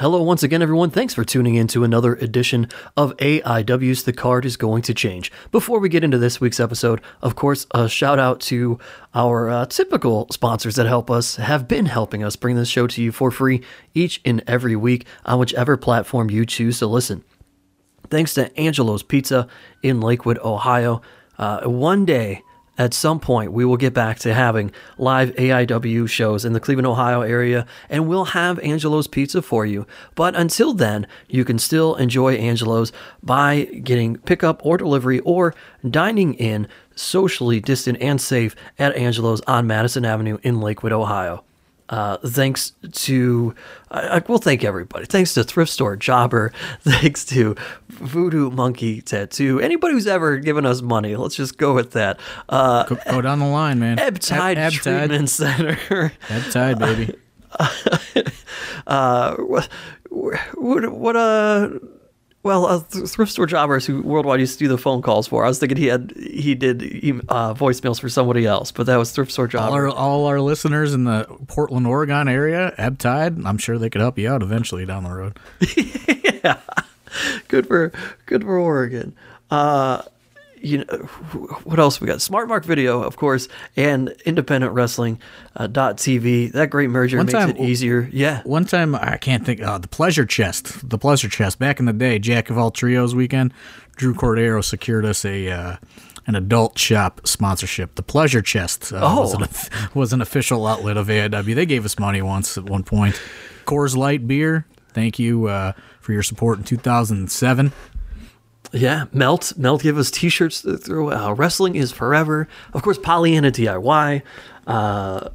Hello, once again, everyone. Thanks for tuning in to another edition of AIW's The Card is Going to Change. Before we get into this week's episode, of course, a shout out to our uh, typical sponsors that help us, have been helping us bring this show to you for free each and every week on whichever platform you choose to listen. Thanks to Angelo's Pizza in Lakewood, Ohio. Uh, one day, at some point, we will get back to having live AIW shows in the Cleveland, Ohio area, and we'll have Angelo's Pizza for you. But until then, you can still enjoy Angelo's by getting pickup or delivery or dining in socially distant and safe at Angelo's on Madison Avenue in Lakewood, Ohio. Uh, thanks to, I, will thank everybody. Thanks to Thrift Store Jobber. Thanks to Voodoo Monkey Tattoo. Anybody who's ever given us money, let's just go with that. Uh, Go, go down the line, man. Ebb Tide Ebb Treatment Center. Ebb Tide, baby. uh, what, what, what, uh, well, uh, th- thrift store jobbers who worldwide used to do the phone calls for. I was thinking he had he did uh, voicemails for somebody else, but that was thrift store All jobber. our, all our listeners in the Portland, Oregon area, Ebb Tide, I'm sure they could help you out eventually down the road. yeah, good for good for Oregon. Uh, you know what else we got? Smart Mark Video, of course, and Independent Wrestling uh, dot TV. That great merger One makes time- it easier. Yeah, One time, I can't think, uh, the Pleasure Chest. The Pleasure Chest. Back in the day, Jack of all trios weekend, Drew Cordero secured us a. Uh, an adult shop sponsorship. The Pleasure Chest uh, was, Oh. an, was an official outlet of AIW. They gave us money once at one point. Coors Light beer. Thank you uh, for your support in 2007. Yeah. Melt, Melt gave us T-shirts throw. Uh, Wrestling is forever. Of course, Pollyanna DIY. Uh,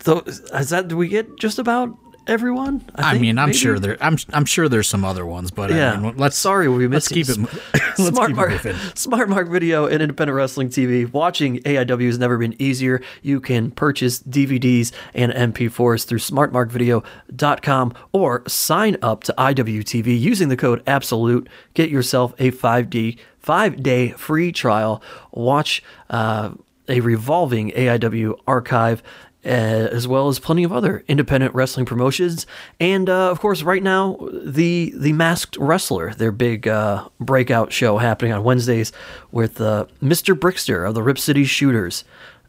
so is that? Do we get just about everyone? I, think, mean, I'm maybe? sure there. I'm I'm sure there's some other ones, but Yeah. I mean, let's Sorry, we missed. let's keep it. let's Smart keep Mark, it moving. Smart Mark Video and Independent Wrestling TV. Watching AIW has never been easier. You can purchase DVDs and MP4s through smartmarkvideo.com or sign up to IWTV using the code ABSOLUTE. Get yourself a 5D, five day free trial. Watch uh, a revolving AIW archive as well as plenty of other independent wrestling promotions, and uh, of course, right now the the Masked Wrestler, their big uh, breakout show happening on Wednesdays with uh, Mr. Brickster of the Rip City Shooters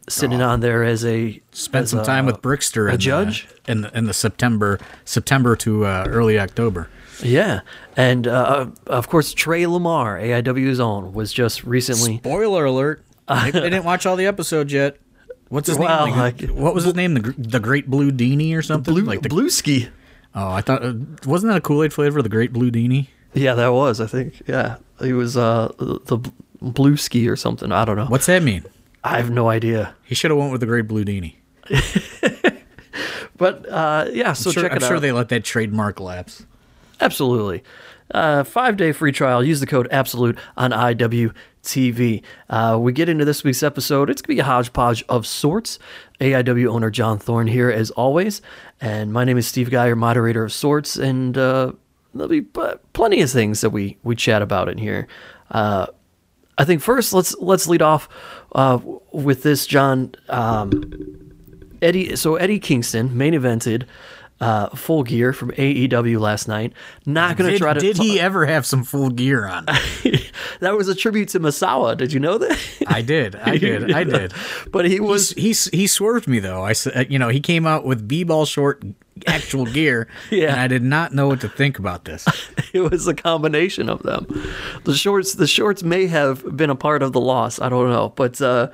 sitting on there as a Spent as some a- time with Brickster, a in judge? the, in the, in the September September to uh, early October. Yeah, and uh, of course Tre Lamar, AIW's own, was just recently. Spoiler alert! They didn't watch all the episodes yet. What's his Well, name? Like, like- what was his name? The the Great Blue Deanie or something? Blue, like the, Blueski. oh, I thought uh, wasn't that a Kool Aid flavor? The Great Blue Deanie. Yeah, that was. I think. Yeah, he was uh, the Blue Ski or something. I don't know. What's that mean? I have no idea. He should have went with the Great Blue Deanie. But uh, yeah, so I'm sure, check I'm it sure they let that trademark lapse. Absolutely. Uh, five day free trial. Use the code ABSOLUTE on IWTV. Uh, we get into this week's episode. It's going to be a hodgepodge of sorts. AIW owner John Thorne here, as always. And my name is Steve your moderator of sorts. And uh, there'll be plenty of things that we, we chat about in here. Uh, I think first let's let's lead off uh, with this, John. Um, Eddie, so Eddie Kingston main evented uh, full gear from AEW last night. Not going to try to. did he ever have some full gear on? that was a tribute to Misawa. Did you know that? I did. I did. I did. but he was. He he swerved me though. I said, you know, he came out with b-ball short actual gear, Yeah. and I did not know what to think about this. It was a combination of them. The shorts. The shorts may have been a part of the loss. I don't know, but. uh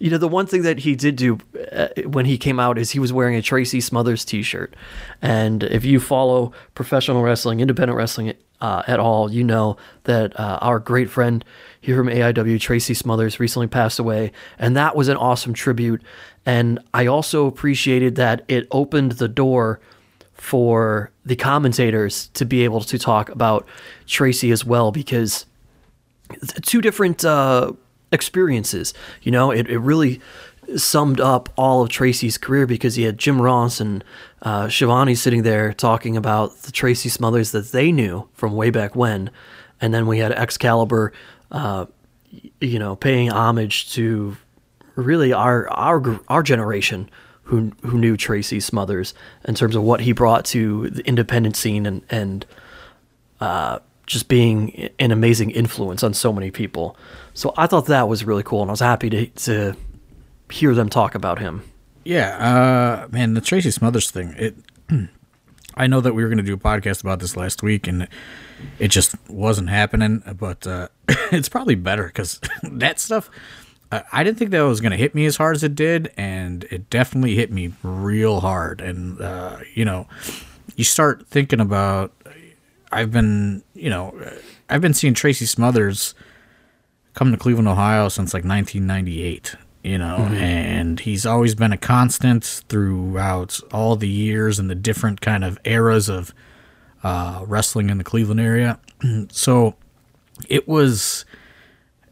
you know, the one thing that he did do uh, when he came out is he was wearing a Tracy Smothers T-shirt, and if you follow professional wrestling, independent wrestling uh, at all, you know that uh, our great friend here from AIW, Tracy Smothers, recently passed away, and that was an awesome tribute. And I also appreciated that it opened the door for the commentators to be able to talk about Tracy as well, because two different uh, experiences. You know, it, it really summed up all of Tracy's career because he had Jim Ross and uh, Schiavone sitting there talking about the Tracy Smothers that they knew from way back when, and then we had Excalibur, uh, you know, paying homage to really our our our generation who who knew Tracy Smothers in terms of what he brought to the independent scene and and uh, just being an amazing influence on so many people. So I thought that was really cool, and I was happy to to hear them talk about him. Yeah, uh, man, the Tracy Smothers thing. It. I know that we were going to do a podcast about this last week, and it just wasn't happening. But uh, it's probably better because that stuff. I didn't think that was going to hit me as hard as it did, and it definitely hit me real hard. And uh, you know, you start thinking about. I've been, you know, I've been seeing Tracy Smothers come to Cleveland, Ohio since like 1998 you know, mm-hmm. and he's always been a constant throughout all the years and the different kind of eras of uh, wrestling in the Cleveland area. so it was,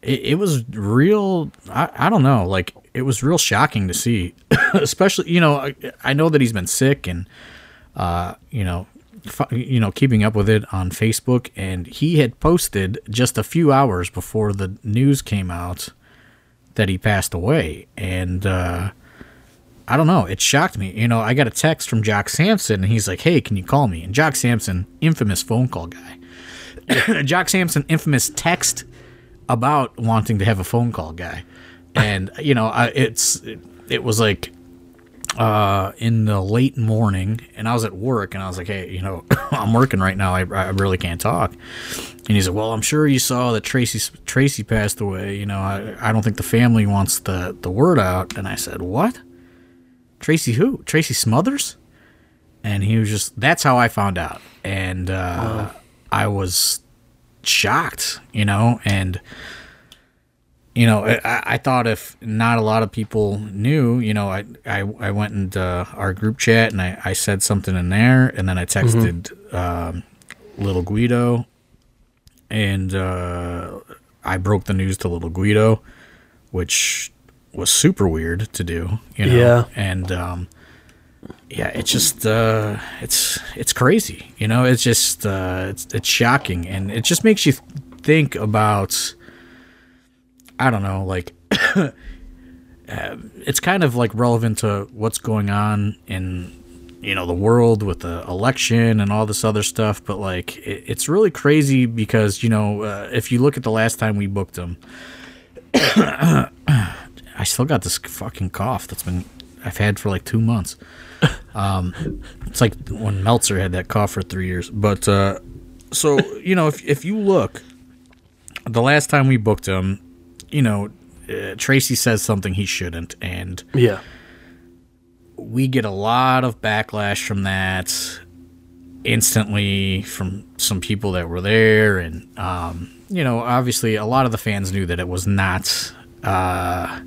it, it was real. I, I don't know, like it was real shocking to see, especially you know I, I know that he's been sick and uh, you know you know keeping up with it on Facebook and he had posted just a few hours before the news came out that he passed away. And uh, I don't know, it shocked me. You know, I got a text from Jock Sampson, and he's like, "Hey, can you call me?" And Jock Sampson, infamous phone call guy. Jock Sampson, infamous text about wanting to have a phone call guy, and you know, I, it's it, it was like uh, in the late morning, and I was at work, and I was like, "Hey, you know, I'm working right now. I, I really can't talk." And he said, "Well, I'm sure you saw that Tracy Tracy passed away. You know, I, I don't think the family wants the the word out." And I said, "What? Tracy who? Tracy Smothers?" And he was just that's how I found out, and uh, I was shocked, you know, and you know, I, I, thought if not a lot of people knew, you know, I I, I went into our group chat and I, I said something in there, and then I texted mm-hmm. um, little Guido, and uh, I broke the news to little Guido, which was super weird to do, you know, yeah, and um, yeah, it's just uh, it's it's crazy, you know, it's just uh, it's it's shocking, and it just makes you think about I don't know, like uh, it's kind of like relevant to what's going on in you know the world with the election and all this other stuff but like it, it's really crazy because you know uh, if you look at the last time we booked them i still got this fucking cough that's been i've had for like two months. Um, it's like when meltzer had that cough for three years but uh, so you know if, if you look the last time we booked him you know, uh, Tracy says something he shouldn't, and yeah, we get a lot of backlash from that instantly from some people that were there, and um, you know, obviously, a lot of the fans knew that it was not, uh,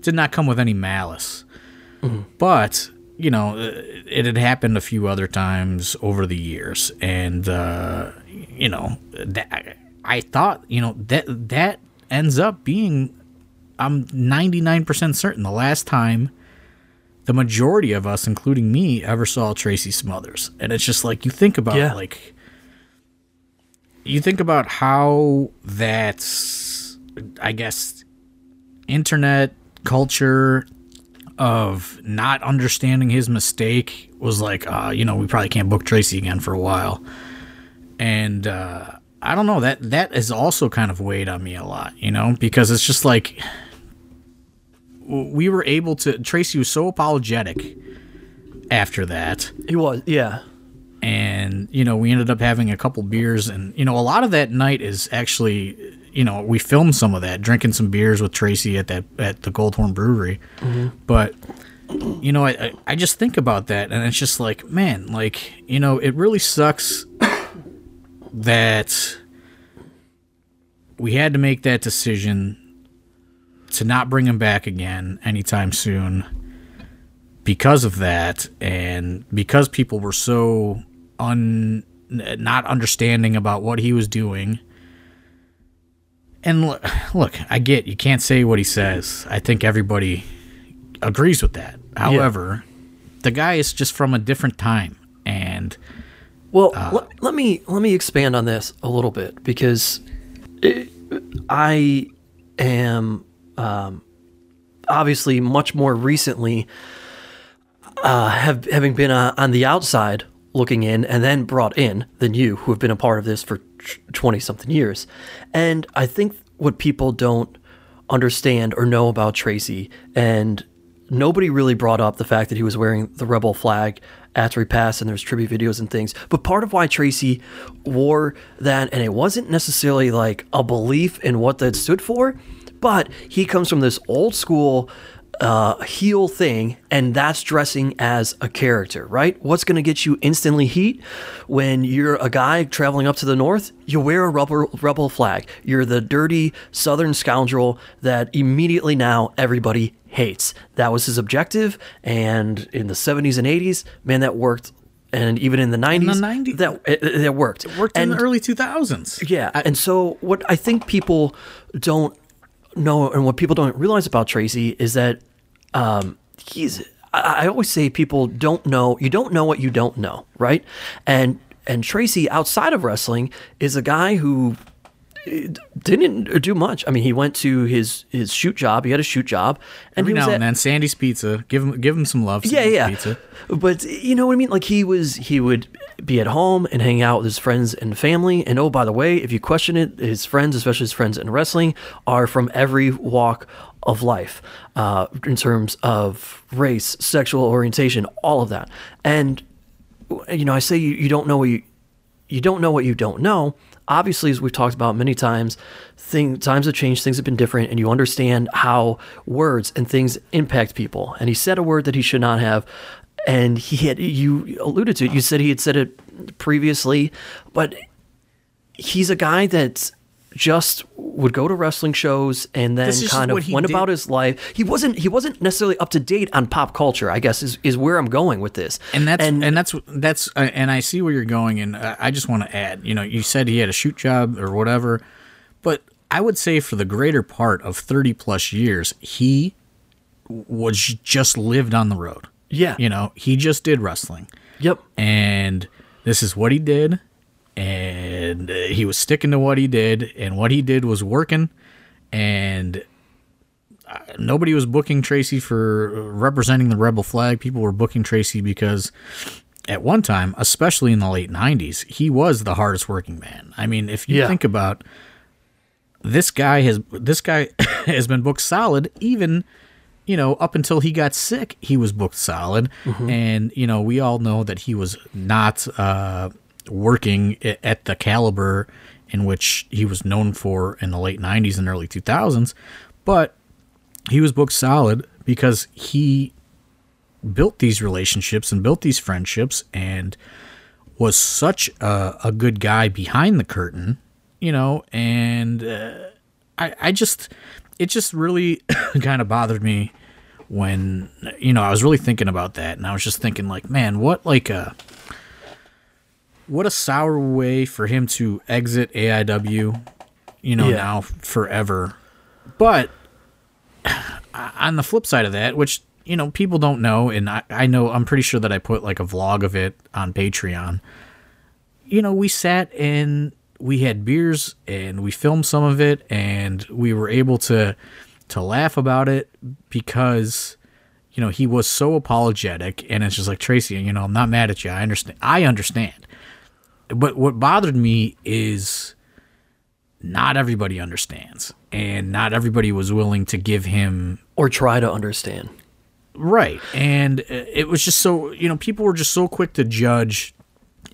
did not come with any malice, mm-hmm. but you know, it had happened a few other times over the years, and uh, you know, that I thought, you know, that that ends up being, I'm 99% certain, the last time the majority of us, including me, ever saw Tracy Smothers. And it's just like, you think about, yeah. like, you think about how that's, I guess, internet culture of not understanding his mistake was like, uh, you know, we probably can't book Tracy again for a while. And, uh, I don't know that that has also kind of weighed on me a lot, you know, because it's just like we were able to. Tracy was so apologetic after that. He was, yeah. And you know, we ended up having a couple beers, and you know, a lot of that night is actually, you know, we filmed some of that, drinking some beers with Tracy at that at the Goldhorn Brewery. Mm-hmm. But you know, I I just think about that, and it's just like, man, like you know, it really sucks that we had to make that decision to not bring him back again anytime soon because of that. And because people were so un not understanding about what he was doing. And look, look i get you can't say what he says. I think everybody agrees with that. However yeah. the guy is just from a different time. And well, uh, let, let, me let me expand on this a little bit because it, I am um, obviously much more recently uh, have having been uh, on the outside looking in and then brought in than you, who have been a part of this for twenty something years, and I think what people don't understand or know about Tracy, and nobody really brought up the fact that he was wearing the rebel flag after he passed, and there's tribute videos and things. But part of why Tracy wore that, and it wasn't necessarily like a belief in what that stood for, but he comes from this old school uh, heel thing, and that's dressing as a character, right? What's going to get you instantly heat when you're a guy traveling up to the north? You wear a rebel, rebel flag. You're the dirty southern scoundrel that immediately now everybody hates. That was his objective, and in the 70s and 80s, man, that worked. And even in the 90s, In the 90s? that it, it worked. It worked and, in the early 2000s. yeah, and so what I think people don't know, and what people don't realize about Tracy is that um, he's. I, always say people don't know. You don't know what you don't know, right? And and Tracy, outside of wrestling, is a guy who eh, didn't do much. I mean, he went to his his shoot job. He had a shoot job, and Every he now at, and then, Sandy's Pizza. Give him, give him some love. yeah, Sandy's yeah. Pizza. But you know what I mean? Like he was, he would be at home and hang out with his friends and family. And oh, by the way, if you question it, his friends, especially his friends in wrestling, are from every walk of life, uh, in terms of race, sexual orientation, all of that. And you know, I say you, you don't know what you you don't know what you don't know. Obviously, as we've talked about many times, thing, times have changed, things have been different, and you understand how words and things impact people. And he said a word that he should not have, and he had you alluded to it. You said he had said it previously, but he's a guy that just would go to wrestling shows and then kind of went did. about his life. He wasn't he wasn't necessarily up to date on pop culture. I guess is, is where I'm going with this. and that's and, that's that's uh, and I see where you're going, and I just want to add, you know, you said he had a shoot job or whatever, but I would say for the greater part of 30 plus years, he was just lived on the road. Yeah. You know, he just did wrestling, Yep. and this is what he did, and uh, he was sticking to what he did, and what he did was working, and uh, nobody was booking Tracy for representing the rebel flag. People were booking Tracy because at one time, especially in the late 90s, he was the hardest working man. I mean, if you Yeah. think about this guy has this guy has been booked solid even you know up until he got sick he was booked solid and you know we all know that he was not uh working at the caliber in which he was known for in the late 90s and early 2000s but he was booked solid because he built these relationships and built these friendships and was such a, a good guy behind the curtain, you know, and uh, I, I just, it just really kind of bothered me when, you know, I was really thinking about that and I was just thinking like, man, what like a, what a sour way for him to exit AIW, you know, Yeah. now forever. But on the flip side of that, which you know people don't know, and I, I know I'm pretty sure that I put like a vlog of it on Patreon. You know, we sat and we had beers and we filmed some of it, and we were able to to laugh about it because you know he was so apologetic, and it's just like Tracy, you know, I'm not mad at you. I understand. I understand. But what bothered me is not everybody understands, and not everybody was willing to give him Or try to understand. Right. And uh, it was just so, you know, people were just so quick to judge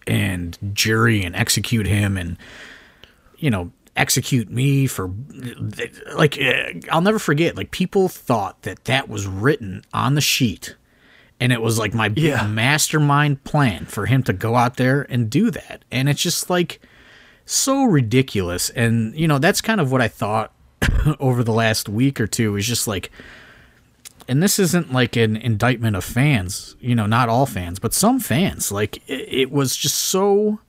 and jury and execute him and, you know, execute me for, like, uh, I'll never forget, like, people thought that that was written on the sheet. And it was like my Yeah. mastermind plan for him to go out there and do that. And it's just like so ridiculous. And, you know, that's kind of what I thought over the last week or two is just like, and this isn't like an indictment of fans, you know, not all fans, but some fans. Like it, it was just so,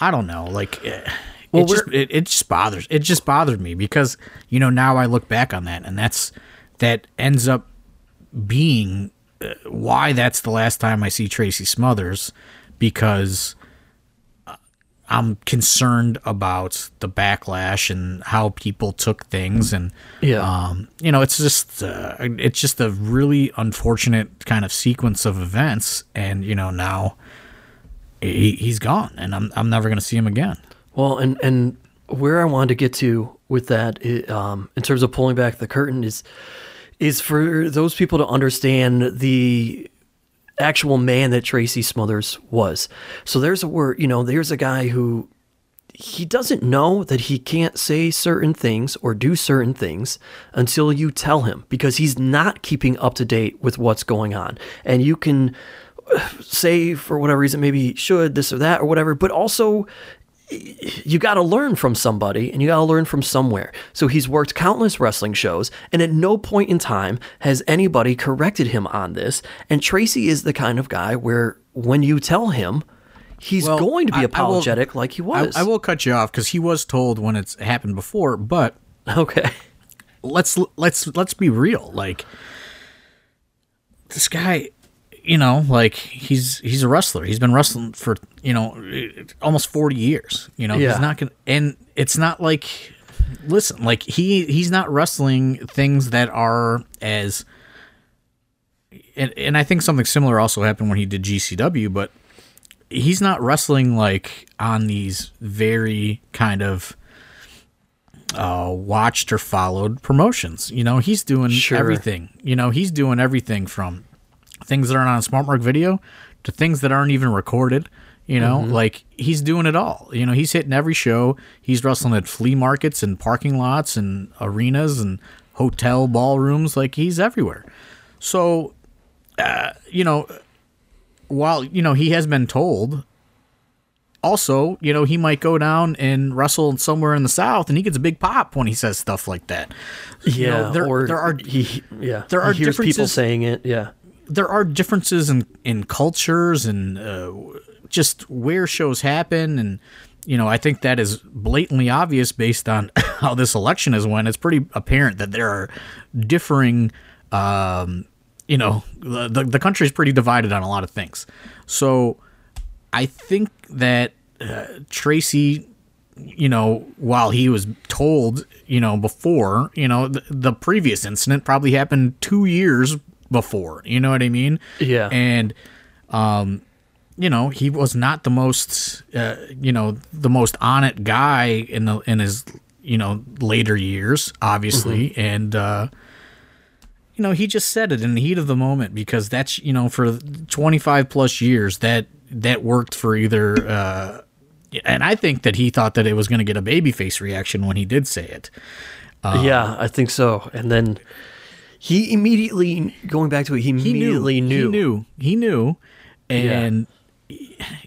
I don't know, like eh, Well, it just it, it just bothers it just bothered me because you know now I look back on that and that's that ends up being why that's the last time I see Tracy Smothers because uh, I'm concerned about the backlash and how people took things, and Yeah. um, you know, it's just uh, it's just a really unfortunate kind of sequence of events, and you know now he, he's gone, and I'm I'm never gonna see him again. Well, and and where I wanted to get to with that, um, in terms of pulling back the curtain, is is for those people to understand the actual man that Tracy Smothers was. So there's a word, you know, there's a guy who he doesn't know that he can't say certain things or do certain things until you tell him because he's not keeping up to date with what's going on. And you can uh, say for whatever reason maybe he should this or that or whatever, but also you got to learn from somebody and you got to learn from somewhere. So he's worked countless wrestling shows, and at no point in time has anybody corrected him on this. And Tracy is the kind of guy where when you tell him, he's Well, going to be I- I will- apologetic like he I, was. I will cut you off because he was told when it's happened before, but Okay. let's let's let's be real. Like this guy, you know, like he's he's a wrestler. He's been wrestling for you know almost forty years. You know, Yeah. he's not gonna, and it's not like listen, like he he's not wrestling things that are as. And, and I think something similar also happened when he did GCW, but he's not wrestling like on these very kind of uh, watched or followed promotions. You know, he's doing Sure. everything. You know, he's doing everything from things that aren't on Smart Mark Video to things that aren't even recorded. You know, like he's doing it all. You know, he's hitting every show. He's wrestling at flea markets and parking lots and arenas and hotel ballrooms. Like he's everywhere. So, uh, you know, while you know he has been told also you know he might go down and wrestle somewhere in the south and he gets a big pop when he says stuff like that You Yeah. know, there, or there are he, yeah. there are hears people differences- saying it. Yeah. There are differences in in cultures and uh, just where shows happen. And you know i think that is blatantly obvious based on how this election has went. It's pretty apparent that there are differing um you know the the, country is pretty divided on a lot of things. So i think that uh, tracy you know, while he was told, you know, before, you know, the, the previous incident probably happened two years before. You know what I mean? Yeah. And, um, you know, he was not the most, uh, you know, the most on it guy in the in his, you know, later years, obviously, and. uh you know, he just said it in the heat of the moment because that's you know for 25 plus years that that worked for either uh and I think that he thought that it was going to get a babyface reaction when he did say it. yeah, I think so. And then he immediately, going back to it, he, immediately knew. He knew. He knew. And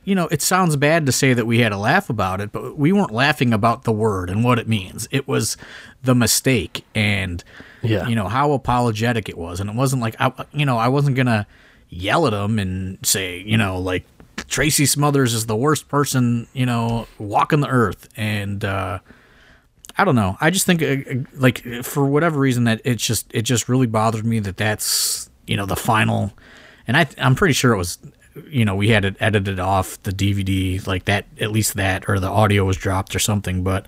you know, it sounds bad to say that we had a laugh about it, but we weren't laughing about the word and what it means. It was the mistake and Yeah. you know how apologetic it was, and it wasn't like I, you know, I wasn't gonna yell at him and say, you know, like Tracy Smothers is the worst person, you know, walking the earth, and uh, I don't know. I just think, uh, uh, like, for whatever reason, that it's just it just really bothered me that that's you know the final, and I I'm pretty sure it was, you know, we had it edited off the DVD like that, at least that, or the audio was dropped or something, but.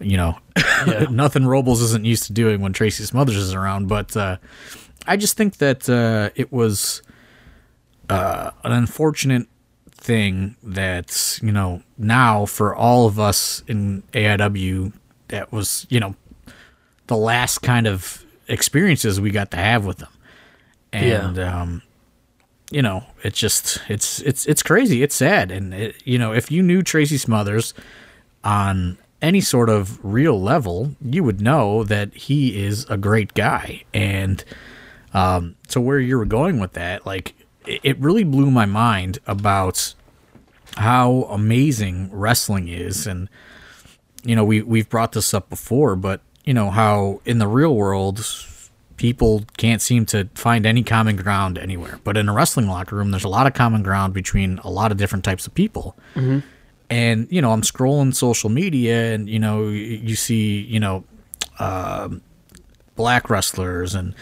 You know, nothing Robles isn't used to doing when Tracy Smothers is around. But uh, I just think that uh, it was uh, an unfortunate thing that you know now for all of us in AIW that was you know the last kind of experiences we got to have with them. And um you know it's just it's it's it's crazy. It's sad. And it, you know if you knew Tracy Smothers on any sort of real level you would know that he is a great guy. And um so where you were going with that like it, it really blew my mind about how amazing wrestling is and you know we we've brought this up before but you know how in the real world people can't seem to find any common ground anywhere. But in a wrestling locker room there's a lot of common ground between a lot of different types of people. And you know i'm scrolling social media and you know you see you know um, black wrestlers and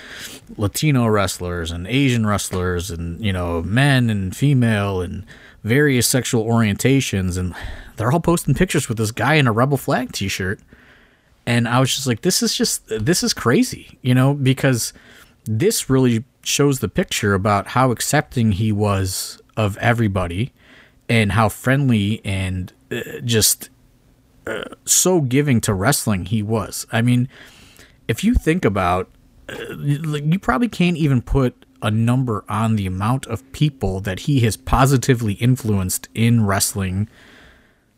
latino wrestlers and asian wrestlers and you know men and female and various sexual orientations, and they're all posting pictures with this guy in a rebel flag T-shirt. And I was just like, this is just this is crazy, you know, because this really shows the picture about how accepting he was of everybody and how friendly and uh, just uh, so giving to wrestling he was. I mean, if you think about uh, you probably can't even put a number on the amount of people that he has positively influenced in wrestling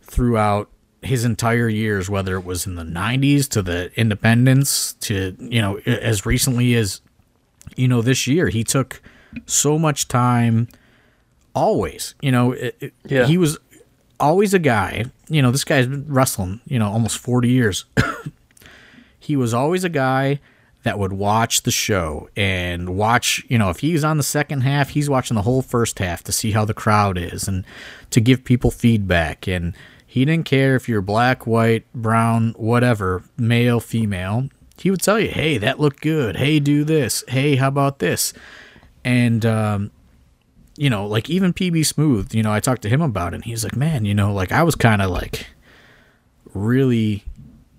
throughout his entire years whether it was in the 90s to the independence to you know as recently as you know this year he took so much time always you know it, yeah. he was always a guy you know this guy's been wrestling you know almost 40 years he was always a guy that would watch the show and watch, you know, if he's on the second half, he's watching the whole first half to see how the crowd is and to give people feedback. And he didn't care if you're black, white, brown, whatever, male, female. He would tell you, hey, that looked good. Hey, do this. Hey, how about this? And, um, you know, like even PB Smooth, you know, I talked to him about it and he's like, man, you know, like I was kind of like really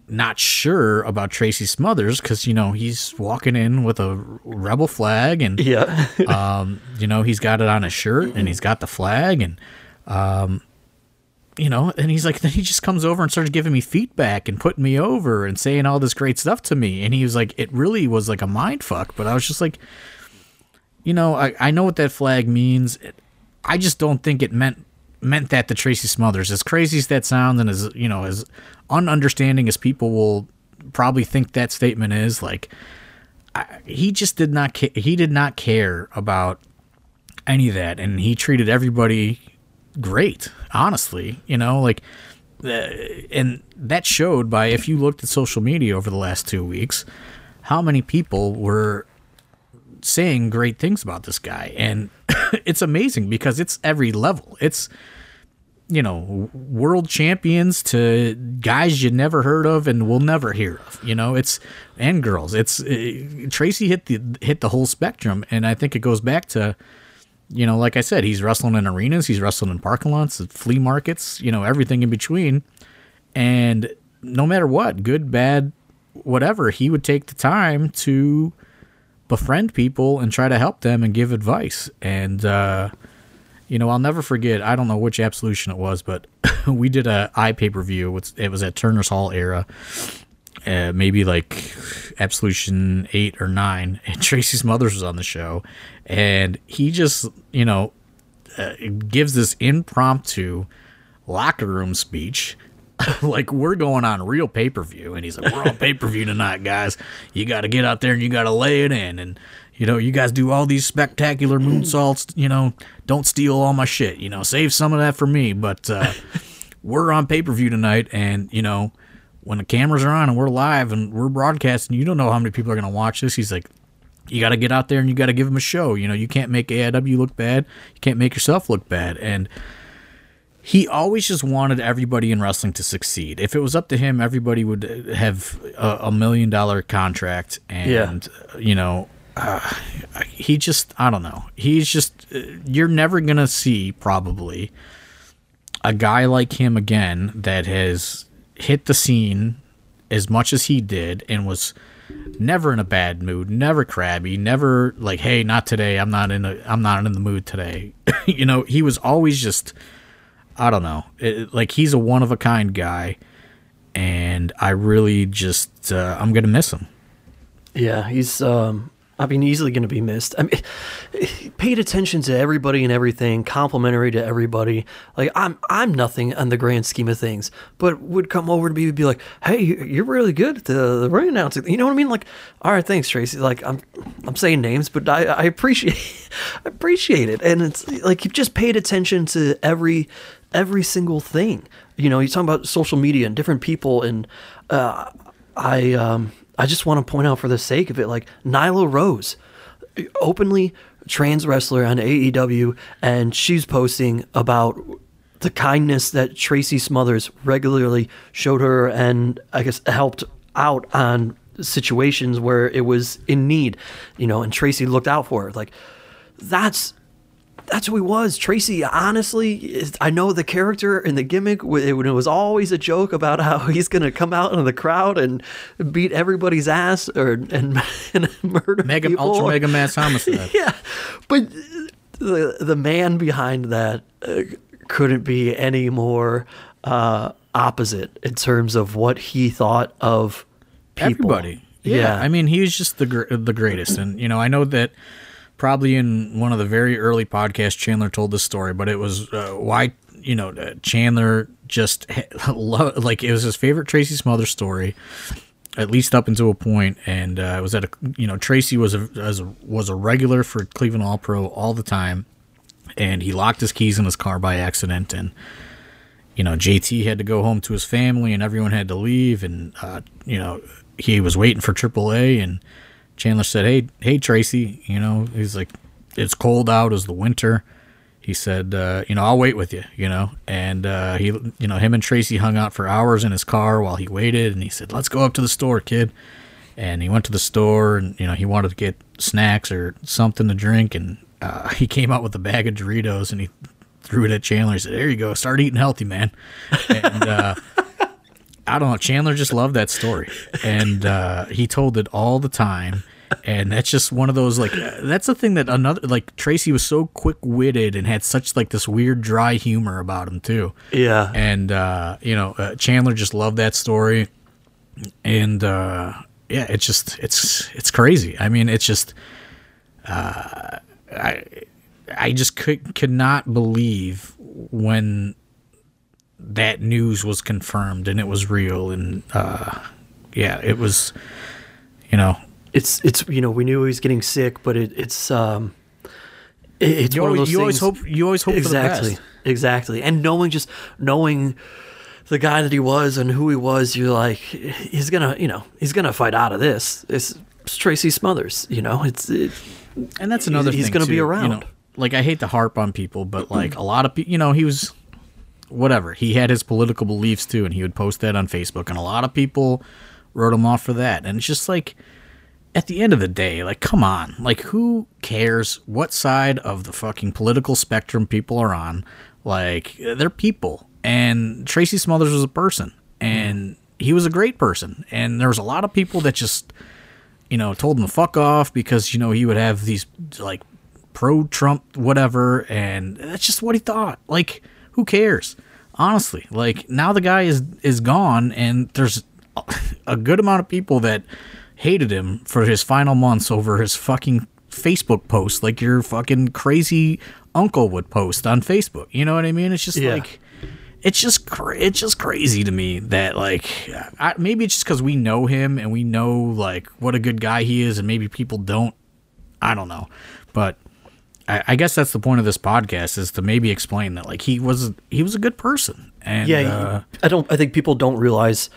not sure about Tracy Smothers because you know he's walking in with a rebel flag and yeah, um, you know he's got it on his shirt and he's got the flag and um, you know, and he's like, then he just comes over and starts giving me feedback and putting me over and saying all this great stuff to me. And he was like, it really was like a mind fuck. But I was just like, you know, I, I know what that flag means. I just don't think it meant meant that to Tracy Smothers. As crazy as that sounds, and as you know, as ununderstanding as people will probably think that statement is, like I, he just did not ca- he did not care about any of that, and he treated everybody great. Honestly, you know, like. Uh, and that showed by if you looked at social media over the last two weeks, how many people were saying great things about this guy. And it's amazing because it's every level. It's you know, world champions to guys you never heard of and will never hear of. You know, it's and girls. It's it, Tracy hit the hit the whole spectrum, and I think it goes back to, you know, like I said, he's wrestling in arenas, he's wrestling in parking lots, flea markets, you know, everything in between, and no matter what, good, bad, whatever, he would take the time to befriend people and try to help them and give advice and. uh you know, I'll never forget. I don't know which absolution it was, but we did a i pay per view. It was at Turner's Hall era, uh, maybe like absolution eight or nine. And Tracy Smothers was on the show, and he just, you know, uh, gives this impromptu locker room speech. like we're going on real pay per view, and he's like, "We're on pay per view tonight, guys. You got to get out there and you got to lay it in." And you know, you guys do all these spectacular moonsaults. You know, don't steal all my shit. You know, save some of that for me. But uh, we're on pay per view tonight, and you know, when the cameras are on and we're live and we're broadcasting, you don't know how many people are going to watch this. He's like, you got to get out there and you got to give them a show. You know, you can't make AIW look bad. You can't make yourself look bad. And he always just wanted everybody in wrestling to succeed. If it was up to him, everybody would have a, a million dollar contract. And, yeah. you know, uh, he just I don't know. He's just uh, you're never gonna see probably a guy like him again that has hit the scene as much as he did and was never in a bad mood, never crabby, never like, hey, not today. I'm not in a I'm not in the mood today. you know, he was always just I don't know. It, like he's a one of a kind guy and I really just uh, I'm going to miss him. Yeah, he's um I mean, easily going to be missed. I mean, paid attention to everybody and everything, complimentary to everybody. Like I'm, I'm nothing on the grand scheme of things, but would come over to me and be like, "Hey, you're really good at the, the ring announcing." You know what I mean? Like, all right, thanks, Tracy. Like I'm, I'm saying names, but I, I appreciate, I appreciate it, and it's like you've just paid attention to every, every single thing. You know, you're talking about social media and different people, and uh, I, um, I just want to point out for the sake of it, like Nyla Rose, openly trans wrestler on AEW, and she's posting about the kindness that Tracy Smothers regularly showed her and I guess helped out on situations where it was in need, you know, and Tracy looked out for her. Like that's that's who he was. Tracy, honestly, is, I know the character and the gimmick. It, it was always a joke about how he's going to come out in the crowd and beat everybody's ass or and, and murder Mega people. ultra mega mass homicide. yeah, but the the man behind that uh, couldn't be any more uh, opposite in terms of what he thought of people. Everybody. Yeah. I mean, he was just the gr- the greatest, and you know, I know that probably in one of the very early podcasts, Chandler told this story, but it was uh, why you know uh, Chandler just like it was his favorite Tracy Smothers story. At least up until a point, and uh, it was at a you know Tracy was a, as a was a regular for Cleveland All Pro all the time, and he locked his keys in his car by accident, and you know JT had to go home to his family, and everyone had to leave, and uh, you know he was waiting for AAA, and Chandler said, "Hey, hey Tracy, you know he's like it's cold out, it's the winter." He said, uh, "You know I'll wait with you," you know, and uh, he you know him and Tracy hung out for hours in his car while he waited, and he said, "Let's go up to the store, kid." And he went to the store, and you know he wanted to get snacks or something to drink, and uh, he came out with a bag of Doritos, and he threw it at Chandler. He said, "There you go, start eating healthy, man." And uh, I don't know. Chandler just loved that story, and uh, he told it all the time. And that's just one of those like that's the thing that another like Tracy was so quick witted and had such like this weird dry humor about him too. Yeah. And uh, you know uh, Chandler just loved that story, and uh, yeah, it's just it's it's crazy. I mean, it's just uh, I I just could could not believe when that news was confirmed and it was real and uh yeah it was you know it's it's you know we knew he was getting sick, but it, it's um it- it's you one of always, you always hope you always hope exactly for the best. exactly and knowing just knowing the guy that he was and who he was you're like he's gonna you know he's gonna fight out of this it's, it's tracy smothers you know it's it, and that's another thing. he's gonna be too, you around. know. like i hate to harp on people but like a lot of people you know he was whatever. He had his political beliefs too and he would post that on facebook and a lot of people wrote him off for that. And it's just like at the end of the day like come on. Like who cares what side of the fucking political spectrum people are on? Like they're people. And tracy smothers was a person and he was a great person. And there was a lot of people that just you know, told him to fuck off because, you know, he would have these like pro Trump whatever and that's just what he thought. Like, who cares? Honestly. Like now the guy is is gone and there's a good amount of people that hated him for his final months over his fucking Facebook post like your fucking crazy uncle would post on Facebook. You know what I mean? It's just Yeah. like it's just cra- it's just crazy to me that like I, maybe it's just because we know him and we know like what a good guy he is and maybe people don't i don't know but I, I guess that's the point of this podcast is to maybe explain that like he was he was a good person. And yeah uh, i don't i think people don't realize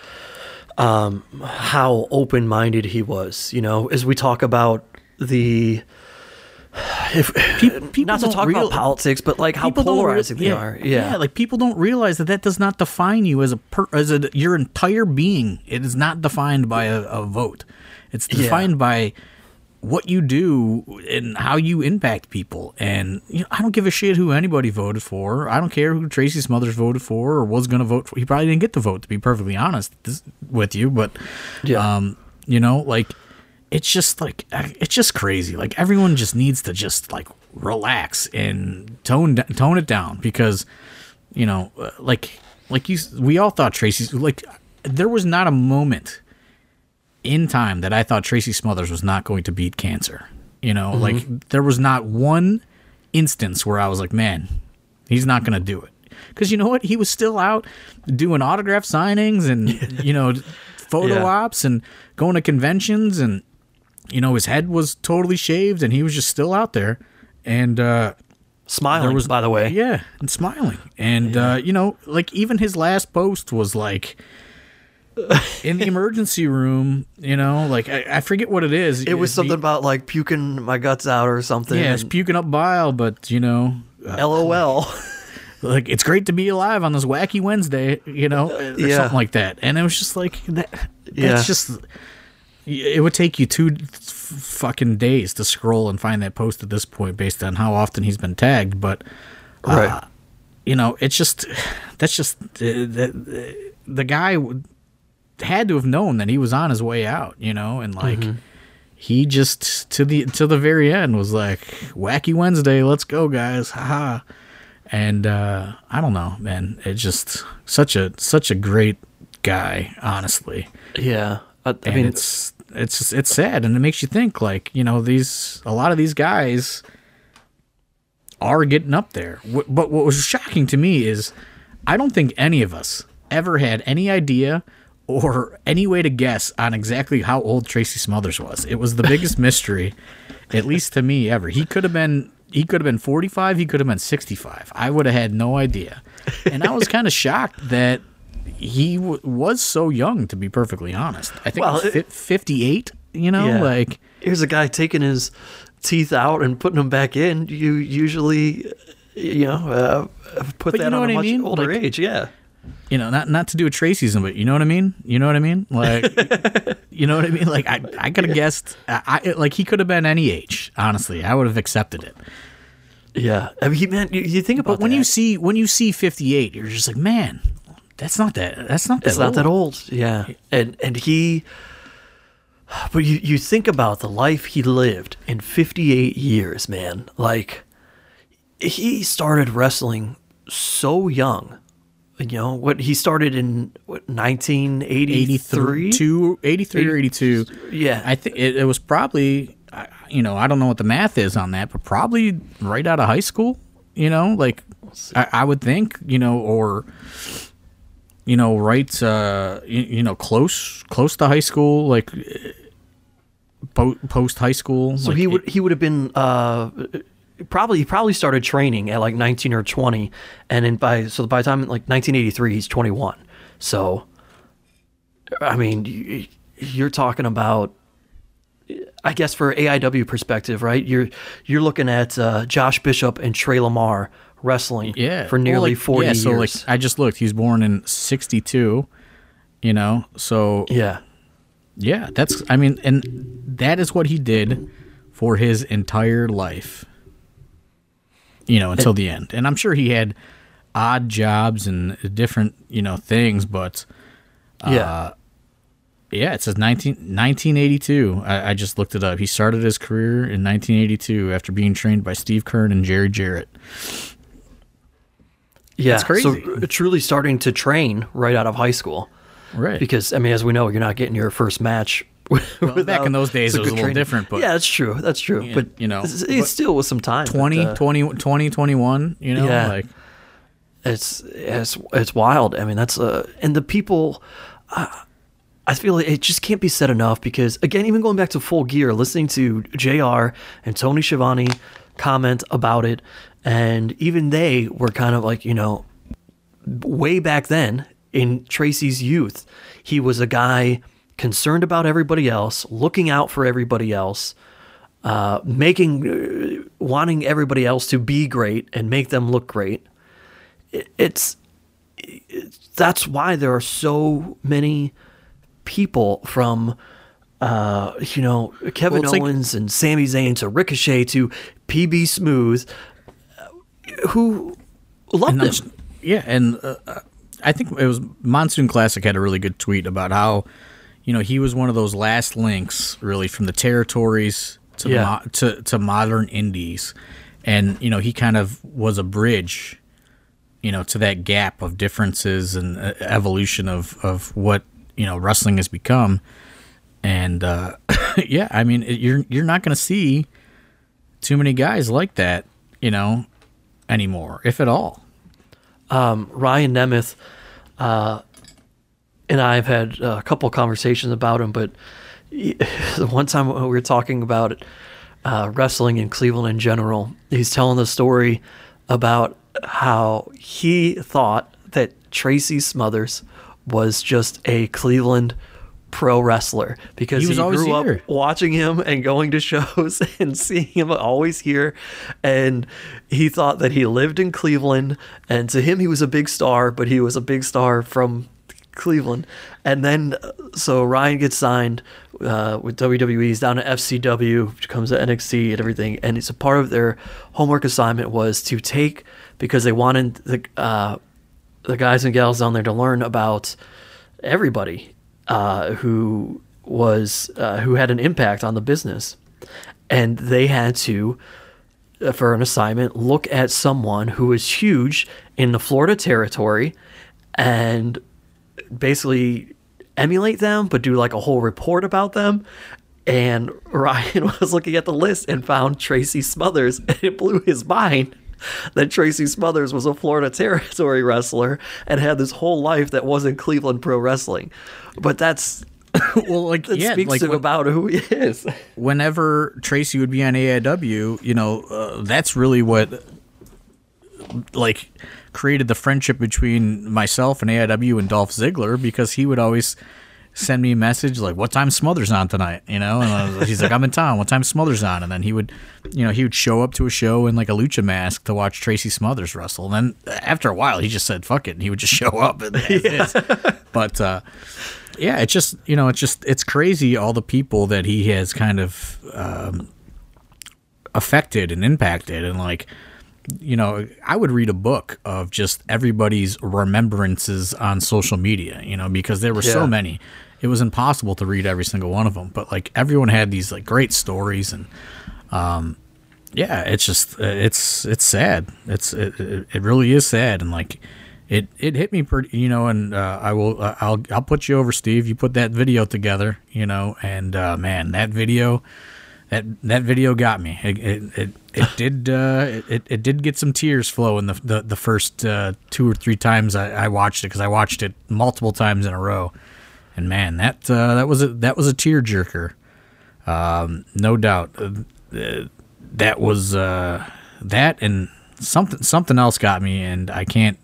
um how open-minded he was you know? As we talk about the if, people not to don't talk real- about politics but like how people polarizing they yeah, are. Yeah. yeah. like people don't realize that that does not define you as a per, as a your entire being. It is not defined by a, a vote. It's Yeah. defined by what you do and how you impact people. And you know i don't give a shit who anybody voted for. I don't care who tracy smothers voted for or was going to vote for. He probably didn't get the vote to be perfectly honest this, with you but Yeah. um you know like it's just like it's just crazy. Like everyone just needs to just like relax and tone tone it down because you know uh, like like you we all thought tracy's like there was not a moment in time that i thought tracy smothers was not going to beat cancer. You know like there was not one instance where i was like man he's not going to do it. Because you know what? He was still out doing autograph signings and you know photo Yeah. ops and going to conventions and you know his head was totally shaved and he was just still out there. And uh smiling was- by the way. Yeah and smiling. And uh you know like even his last post was like in the emergency room you know like i, I forget what it is it was something the- about like puking my guts out or something yeah it's puking up bile but you know lol like it's great to be alive on this wacky Wednesday, you know, or Yeah. something like that. And it was just like that. Yeah. just it would take you two fucking days to scroll and find that post at this point based on how often he's been tagged but uh, Right. you know it's just that's just uh, the, the guy would- had to have known that he was on his way out you know and like he just to the to the very end was like wacky wednesday let's go guys haha and uh i don't know man it's just such a such a great guy honestly. Yeah. I, I and mean, it's it's it's sad and it makes you think like you know these a lot of these guys are getting up there. But what was shocking to me is i don't think any of us ever had any idea or any way to guess on exactly how old tracy smothers was it was the biggest mystery at least to me ever he could have been he could have been 45 he could have been 65 i would have had no idea and i was kind of shocked that he w- was so young to be perfectly honest i think Well, fi- 58 you know Yeah. like here's a guy taking his teeth out and putting them back in. You usually, you know, uh, put that on a I much mean? older Like- age. Yeah. You know, not not to do a Tracyism, but you know what I mean. You know what I mean? Like, you know what I mean? Like, I I could have guessed. I, I like he could have been any age. Honestly, I would have accepted it. Yeah. I mean, he- man, you, you think about But when that. you see when you see fifty eight, you're just like, man, that's not that. That's not that. it's not that old. Yeah. And and he but you you think about the life he lived in 58 years, man. Like he started wrestling so young. You know, what he started in what 1983? 83, 83 or 82. Yeah. I think it, it was probably, you know, I don't know what the math is on that, but probably right out of high school, you know, like I, I would think, you know, or, you know, right, uh, you, you know, close, close to high school, like post high school. So like, he it- would he would have been uh, probably he probably started training at like 19 or 20, and then by so by the time like 1983 he's 21. So, I mean, you, you're talking about. I guess for AIW perspective, right? You're you're looking at uh, Josh Bishop and Tre Lamar wrestling yeah for Well, nearly like, 40 yeah, years. so like i just looked he's born in 62 you know so yeah, Yeah, that's I mean, and that is what he did for his entire life. You know, until the end. And I'm sure he had odd jobs and different, you know, things, but yeah. yeah, it says 19, 1982. I, I just looked it up. He started his career in 1982 after being trained by Steve Keirn and Jerry Jarrett. yeah. it's crazy. So uh, truly starting to train right out of high school. Right. because I mean, as we know, you're not getting your first match. Back in those days, it was a little training. different, but- yeah, that's true. That's true. but you know, it's, it's still with some time. but, 20, uh, 20, 20, 21, you know, Yeah. like it's it's it's wild. I mean, that's uh, and the people. Uh, I feel like it just can't be said enough because again, even going back to Full Gear, listening to Jr. and Tony Schiavone comment about it, and even they were kind of like you know, way back then in Tracy's youth, he was a guy concerned about everybody else, looking out for everybody else, uh, making, uh, wanting everybody else to be great and make them look great. It- It's, that's why there are so many people from. Uh, you know, Kevin Well, it's like- Owens and Sami Zayn to Ricochet to PB Smooth, uh, who loved I'm yeah, and uh, uh, I think it was Monsoon Classic had a really good tweet about how, you know, he was one of those last links really from the territories to Yeah. mo- to to modern indies, and you know he kind of was a bridge, you know, to that gap of differences and uh, evolution of of what you know wrestling has become, and uh, yeah, I mean it, you're you're not going to see too many guys like that, you know, anymore, if at all. Um, Ryan Nemeth uh, and I have had a couple conversations about him, but the one time we were talking about uh, wrestling in Cleveland in general, he's telling the story about how he thought that Tracy Smothers was just a Cleveland pro wrestler because He he, grew here. up watching him and going to shows and seeing him always here and he thought that he lived in Cleveland and to him he was a big star but he was a big star from Cleveland, and then uh, so Ryan gets signed uh, with WWE. He's down to FCW, which comes to NXT and everything. And it's a part of their homework assignment was to take because they wanted the uh, the guys and gals down there to learn about everybody uh, who was uh, who had an impact on the business, and they had to uh, for an assignment look at someone who was huge in the Florida territory and basically emulate them, but do like a whole report about them. And Ryan was looking at the list and found Tracy Smothers, and it blew his mind that Tracy Smothers was a Florida Territory wrestler and had this whole life that wasn't Cleveland Pro Wrestling. But that's well, like that yeah, speaks like to when- about who he is. whenever Tracy would be on AIW, you know, uh, that's really what like created the friendship between myself and AIW and Dolph Ziggler because he would always send me a message like, "What time Smothers on tonight?" You know, and was- he's like, "I'm in town. What time Smothers on?" And then he would, you know, he would show up to a show in like a lucha mask to watch Tracy Smothers wrestle. And then after a while, he just said, "Fuck it," and he would just show up. And as. But uh, yeah, it's just you know, it's just it's crazy all the people that he has kind of um, affected and impacted, and like you know, I would read a book of just everybody's remembrances on social media, you know, because there were Yeah. so many. It was impossible to read every single one of them, but like everyone had these like great stories and um yeah, it's just uh, it's it's sad. It's it, it it really is sad and like it it hit me pretty, you know, and uh, I will uh, I'll I'll put you over Steve. You put that video together, you know, and uh man, that video that that video got me. It it it, it did uh, it it did get some tears flowing the the, the first uh, two or three times I, I watched it because I watched it multiple times in a row, and man, that uh, that was a that was a tearjerker, um, no doubt. Uh, that was uh, that and something something else got me, and I can't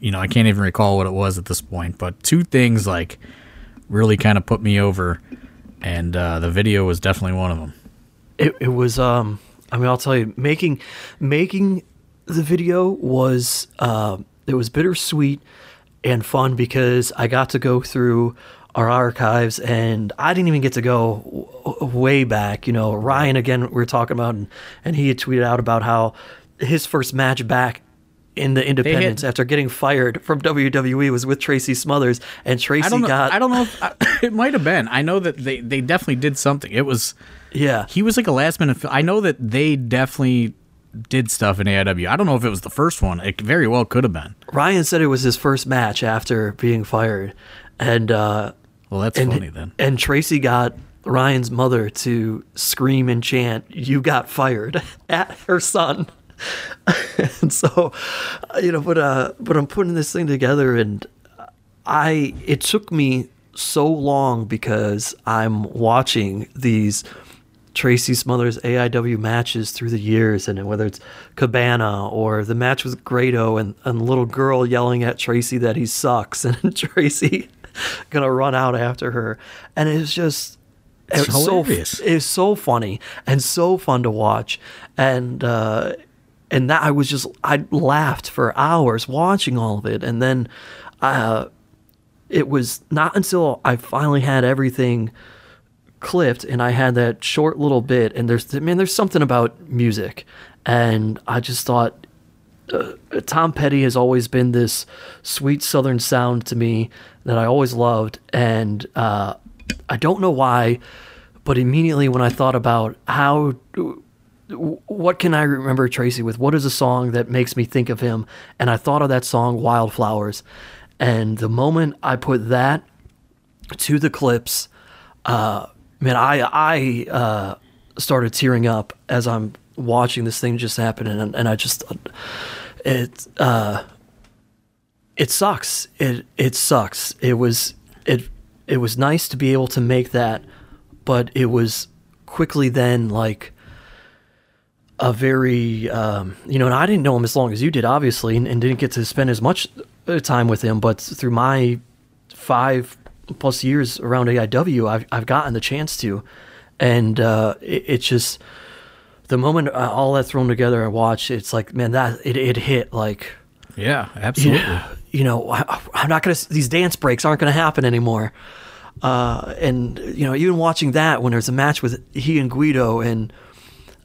you know I can't even recall what it was at this point, but two things like really kind of put me over, and uh, the video was definitely one of them. It, it was um i mean i'll tell you making making the video was uh, it was bittersweet and fun because i got to go through our archives and i didn't even get to go w- way back you know ryan again we were talking about and, and he had tweeted out about how his first match back in the independence after getting fired from WWE was with Tracy Smothers and Tracy I don't know. got I don't know. If, I, it might have been. I know that they they definitely did something. It was yeah he was like a last minute. I know that they definitely did stuff in AIW. I don't know if it was the first one. It very well could have been. Ryan said it was his first match after being fired, and uh, Well, that's and funny then. and Tracy got Ryan's mother to scream and chant, "You got fired!" at her son. and so, you know, but uh, but I'm putting this thing together, and I it took me so long because I'm watching these Tracy Smothers AIW matches through the years, and whether it's Cabana or the match with Grado and, and little girl yelling at Tracy that he sucks, and Tracy gonna run out after her, and it's just It's so it's so funny and so fun to watch, and uh, and that I was just I laughed for hours watching all of it, and then uh, it was not until I finally had everything clipped and I had that short little bit and there's man there's something about music and I just thought uh, Tom Petty has always been this sweet southern sound to me that I always loved and uh, I don't know why but immediately when I thought about how what can I remember Tracy with? What is a song that makes me think of him? And I thought of that song Wildflowers. And the moment I put that to the clips, uh, man, I I uh, started tearing up as I'm watching this thing just happen, and and I just it uh, it sucks. It it sucks. It was it it was nice to be able to make that, but it was quickly then like a very um, you know and i didn't know him as long as you did obviously and, and didn't get to spend as much uh, time with him but through my five plus years around aiw i've, I've gotten the chance to and uh, it, it's just the moment uh, all that thrown together i watched it's like man that it, it hit like Yeah, absolutely. yeah, you know, I, I'm not gonna. These dance breaks aren't gonna happen anymore. Uh, and you know, even watching that when there's a match with he and Guido and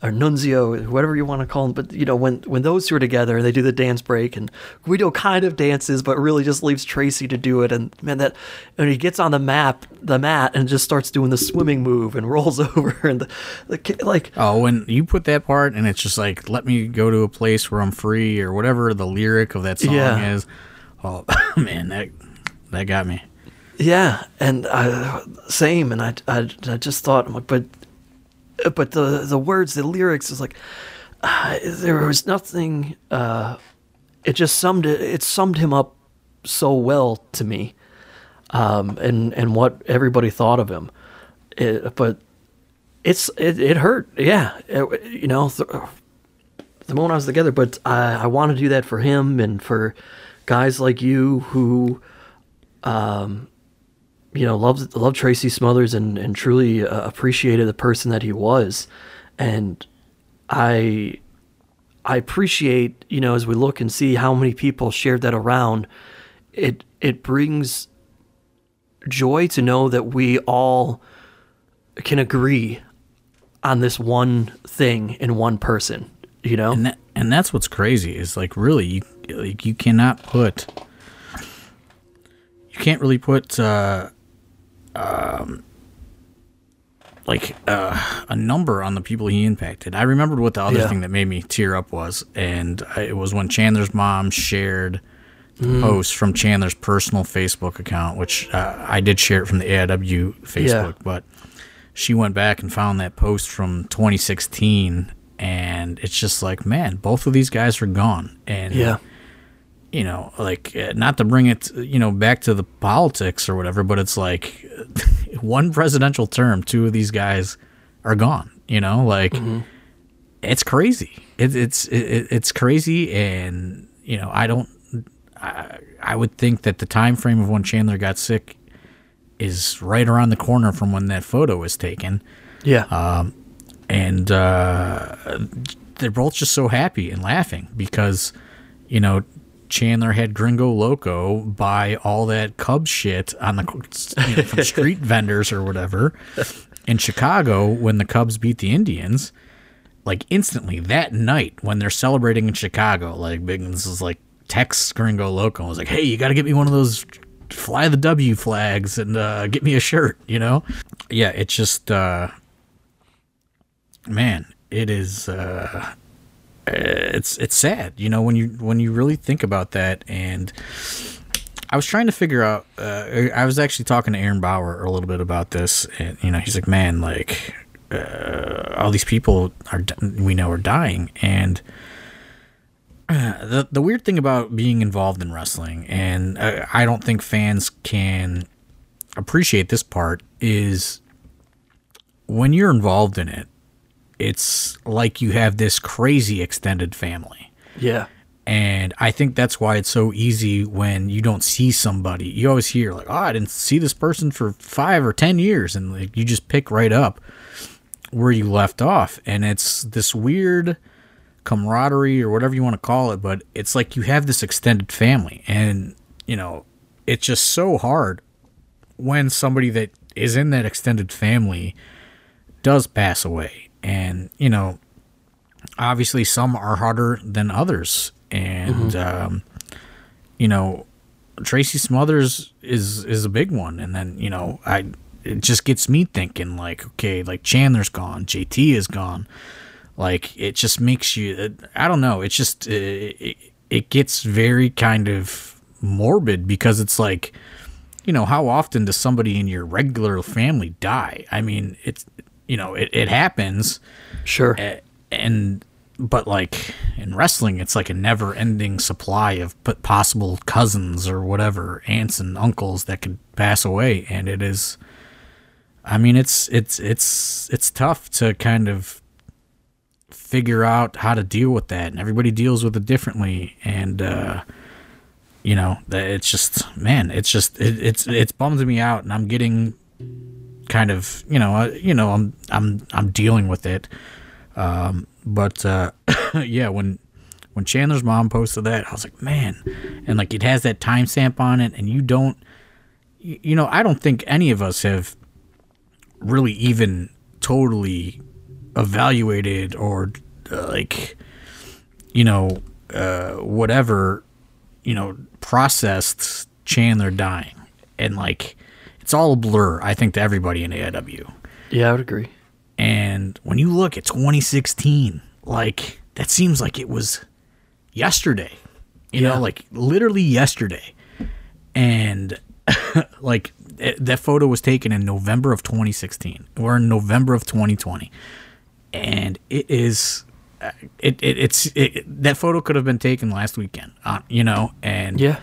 or Nunzio, whatever you want to call him, but you know, when when those two are together, and they do the dance break, and Guido kind of dances, but really just leaves Tracy to do it. And man, that when he gets on the map, the mat, and just starts doing the swimming move and rolls over, and the, the like, Oh, when you put that part and it's just like, let me go to a place where I'm free or whatever the lyric of that song Yeah. is. Oh man, that that got me. Yeah, and I, same, and I, I, I just thought, I'm like, but, but the the words, the lyrics is like, uh, there was nothing. Uh, it just summed it. It summed him up so well to me, um, and and what everybody thought of him. It, but it's it, it hurt. Yeah, It- you know, th- the moment I was together. But I I want to do that for him and for guys like you who you know, loved loved Tracy Smothers and and truly uh, appreciated the person that he was, and I I appreciate you know as we look and see how many people shared that around, it it brings joy to know that we all can agree on this one thing in one person. You know, And that, and that's what's crazy is like really you like you cannot put you can't really put uh um like uh, a number on the people he impacted. I remembered what the other Yeah. thing that made me tear up was, and it was when Chandler's mom shared the post from Chandler's personal Facebook account, which uh, I did share it from the AIW Facebook, but she went back and found that post from 2016 and it's just like man both of these guys are gone and yeah, you know like uh, not to bring it you know back to the politics or whatever but it's like one presidential term two of these guys are gone you know? Like it's crazy. It, it's it, it's crazy and you know i don't I, I would think that the time frame of when chandler got sick is right around the corner from when that photo was taken. Yeah, and uh, they're both just so happy and laughing because you know Chandler had Gringo Loco buy all that Cubs shit on the you know, from street vendors or whatever in Chicago when the Cubs beat the Indians. Like instantly that night when they're celebrating in Chicago, like Biggins is like texts Gringo Loco and was like, "Hey, you got to get me one of those fly the W flags and uh, get me a shirt," you know? Yeah, it's just. Uh, man, it is uh it's it's sad, you know, when you when you really think about that. And I was trying to figure out uh, I was actually talking to Aaron Bauer a little bit about this. And you know, he's like, "Man, like uh, all these people are we know are dying. And uh, the the weird thing about being involved in wrestling and uh, I don't think fans can appreciate this part is when you're involved in it it's like you have this crazy extended family. yeah, And I think that's why it's so easy when you don't see somebody. You always hear like, "Oh, I didn't see this person for 5 or 10 years." And like you just pick right up where you left off. And it's this weird camaraderie or whatever you want to call it, but it's like you have this extended family and, you know, it's just so hard when somebody that is in that extended family does pass away. And, you know, obviously some are harder than others. And, um, you know, Tracy Smothers is is a big one. And then, you know, I it just gets me thinking like, okay, like Chandler's gone, JT is gone. Like it just makes you I don't know, it's just it, it, it gets very kind of morbid because it's like you know, how often does somebody in your regular family die? I mean, it's you know, it, it happens. Sure, a- and but like in wrestling it's like a never ending supply of possible cousins or whatever aunts and uncles that could pass away. And it is i mean it's it's it's it's tough to kind of figure out how to deal with that. And everybody deals with it differently. And uh you know it's just man it's just it, it's it's bummed me out. And i'm getting kind of you know you know i'm i'm i'm dealing with it. Um but uh yeah when when Chandler's mom posted that, I was like, man, and like it has that timestamp on it, and you don't, you, you know, I don't think any of us have really even totally evaluated or uh, like, you know, uh, whatever, you know, processed Chandler dying, and like, it's all a blur. I think to everybody in AIW. Yeah, I would agree. And when you look at 2016, like that seems like it was yesterday. You Yeah. know, like literally yesterday. And like it, that photo was taken in November of 2016. We're in November of 2020. And it is uh, it, it it's it, that photo could have been taken last weekend, uh, you know, and Yeah.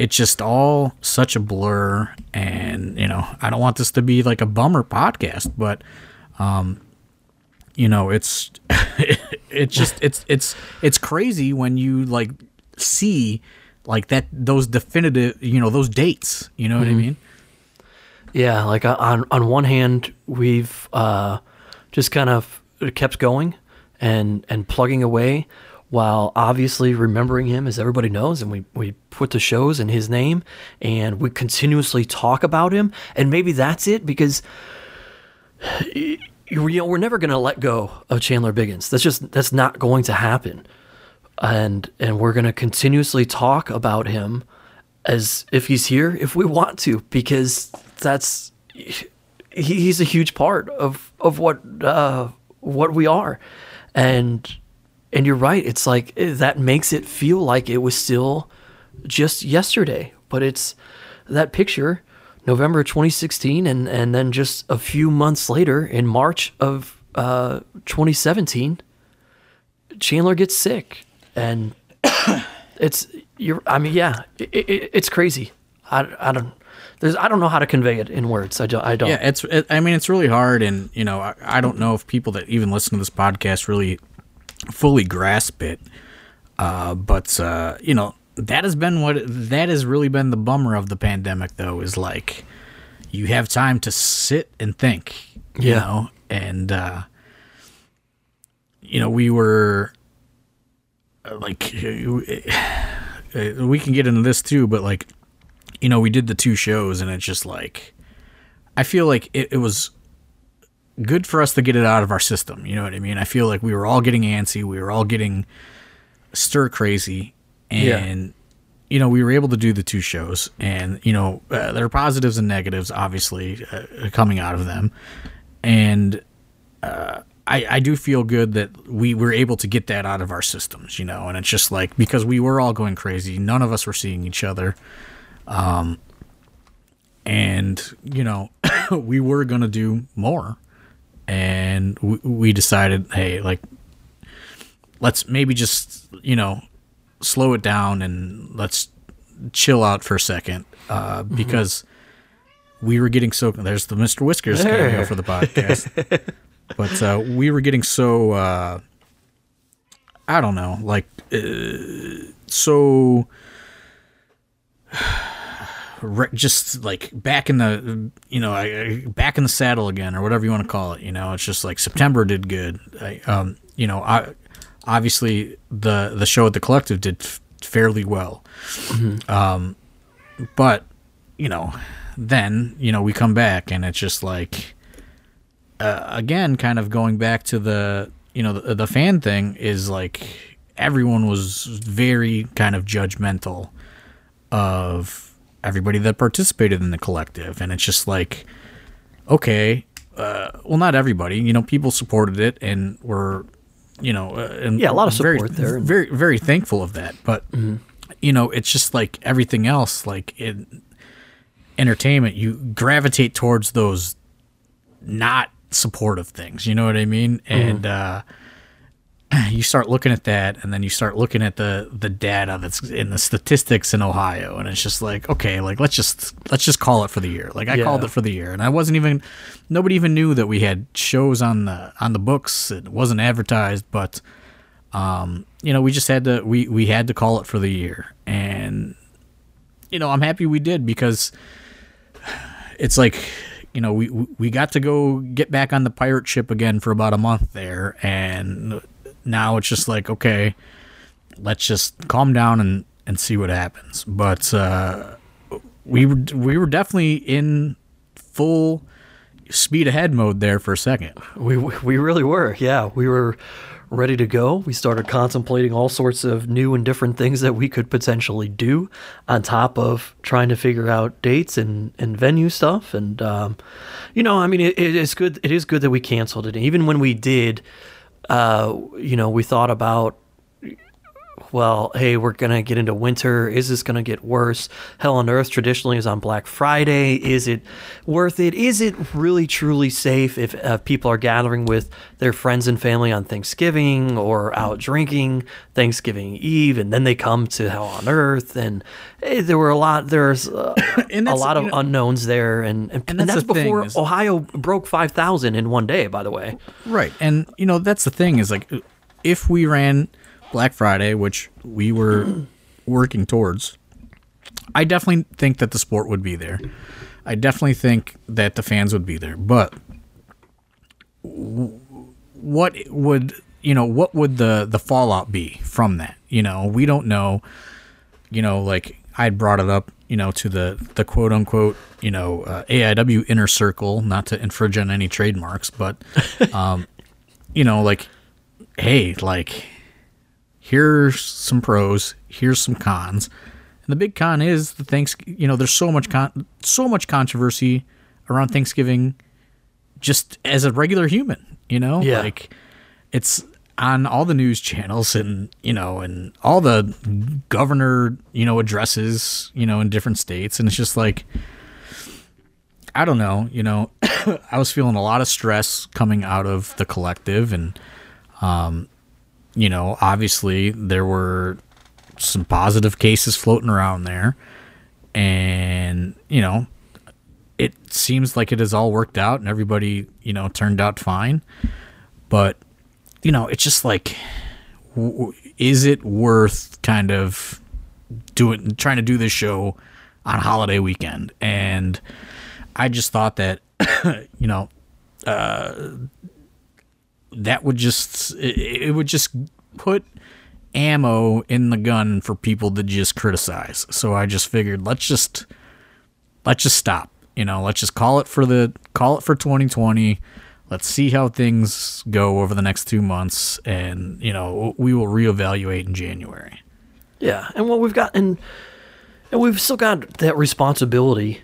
It's just all such a blur and you know i don't want this to be like a bummer podcast but um you know it's it's just it's it's it's crazy when you like see like that those definitive you know those dates you know what i mean? Yeah, like uh, on on one hand, we've uh, just kind of kept going and and plugging away, while obviously remembering him, as everybody knows, and we we put the shows in his name, and we continuously talk about him, and maybe that's it because. You know, we're never going to let go of Chandler Biggins. That's just that's not going to happen, and and we're going to continuously talk about him as if he's here if we want to because that's he, he's a huge part of of what uh what we are and and you're right it's like eh, that makes it feel like it was still just yesterday but it's that picture November 2016 and and then just a few months later in March of uh 2017 Chandler gets sick. And it's you're i mean yeah it, it, it's crazy. I, I don't there's i don't know how to convey it in words. I don't i don't. Yeah it's it, i mean it's really hard and you know I, I don't know if people that even listen to this podcast really fully grasp it uh but uh you know that has been what that has really been the bummer of the pandemic though is like you have time to sit and think you Yeah. know and uh you know we were uh, like we can get into this too but like you know we did the two shows and it's just like i feel like it, it was good for us to get it out of our system. You know what i mean? I feel like we were all getting antsy. We were all getting stir crazy. And you know we were able to do the two shows. And you know uh, there are positives and negatives obviously uh, coming out of them. And uh, I, I do feel good that we were able to get that out of our systems, you know, and it's just like because we were all going crazy, none of us were seeing each other, um, and you know, we were gonna do more, and we, we decided, hey, like, let's maybe just you know, slow it down and let's chill out for a second, uh, because we were getting so there's the Mr. Whiskers cameo There. for the podcast. but uh, we were getting so uh, I don't know, like uh, so re- just like back in the you know I- back in the saddle again or whatever you want to call it. You know, it's just like September did good. I, um, you know, I obviously the the show at the collective did f- fairly well. Um, but you know, then you know we come back and it's just like uh, again, kind of going back to the you know the, the fan thing is like everyone was very kind of judgmental of everybody that participated in the collective, and it's just like okay, uh, well, not everybody, you know, people supported it and were you know, uh, and Yeah, a lot of very, support there. Very, very thankful of that, but you know, it's just like everything else, like in entertainment, you gravitate towards those not supportive things. You know what I mean? And uh, you start looking at that, and then you start looking at the the data that's in the statistics in Ohio, and it's just like, okay, like let's just let's just call it for the year. Like I Yeah. called it for the year, and I wasn't even nobody even knew that we had shows on the on the books. It wasn't advertised, but um, you know, we just had to we we had to call it for the year, and you know, I'm happy we did because it's like you know we we got to go get back on the pirate ship again for about a month there and now it's just like okay let's just calm down and and see what happens. But uh, we were we were definitely in full speed ahead mode there for a second. We we really were. Yeah, we were ready to go. We started contemplating all sorts of new and different things that we could potentially do on top of trying to figure out dates and, and venue stuff. And, um, you know, I mean, it, it is good. It is good that we canceled it. Even when we did, uh, you know, we thought about well, hey, we're going to get into winter. Is this going to get worse? Hell on Earth traditionally is on Black Friday. Is it worth it? Is it really truly safe if uh, people are gathering with their friends and family on Thanksgiving or out drinking Thanksgiving Eve and then they come to Hell on Earth? And hey, there were a lot, there's uh, a lot of you know, unknowns there. And, and, and that's, and that's before is, Ohio broke 5,000 in one day, by the way. Right. And, you know, that's the thing is like, if we ran Black Friday, which we were working towards, I definitely think that the sport would be there. I definitely think that the fans would be there. But what would you know? What would the the fallout be from that? You know, we don't know. You know, like I brought it up. You know, to the the quote unquote you know uh, AIW inner circle, not to infringe on any trademarks, but um, you know, like hey, like here's some pros, here's some cons. And the big con is the thanks you know, there's so much con- so much controversy around Thanksgiving just as a regular human, you know? Yeah. Like it's on all the news channels and, you know, and all the governor, you know, addresses, you know, in different states and it's just like I don't know, you know, I was feeling a lot of stress coming out of the collective and um you know, obviously there were some positive cases floating around there. And, you know, it seems like it has all worked out and everybody, you know, turned out fine. But, you know, it's just like, w- is it worth kind of doing, trying to do this show on holiday weekend? And I just thought that, you know, uh, that would just it, would just put ammo in the gun for people to just criticize. So I just figured let's just let's just stop. You know, let's just call it for the call it for 2020. Let's see how things go over the next 2 months and, you know, we will reevaluate in January. Yeah, and what we've got and and we've still got that responsibility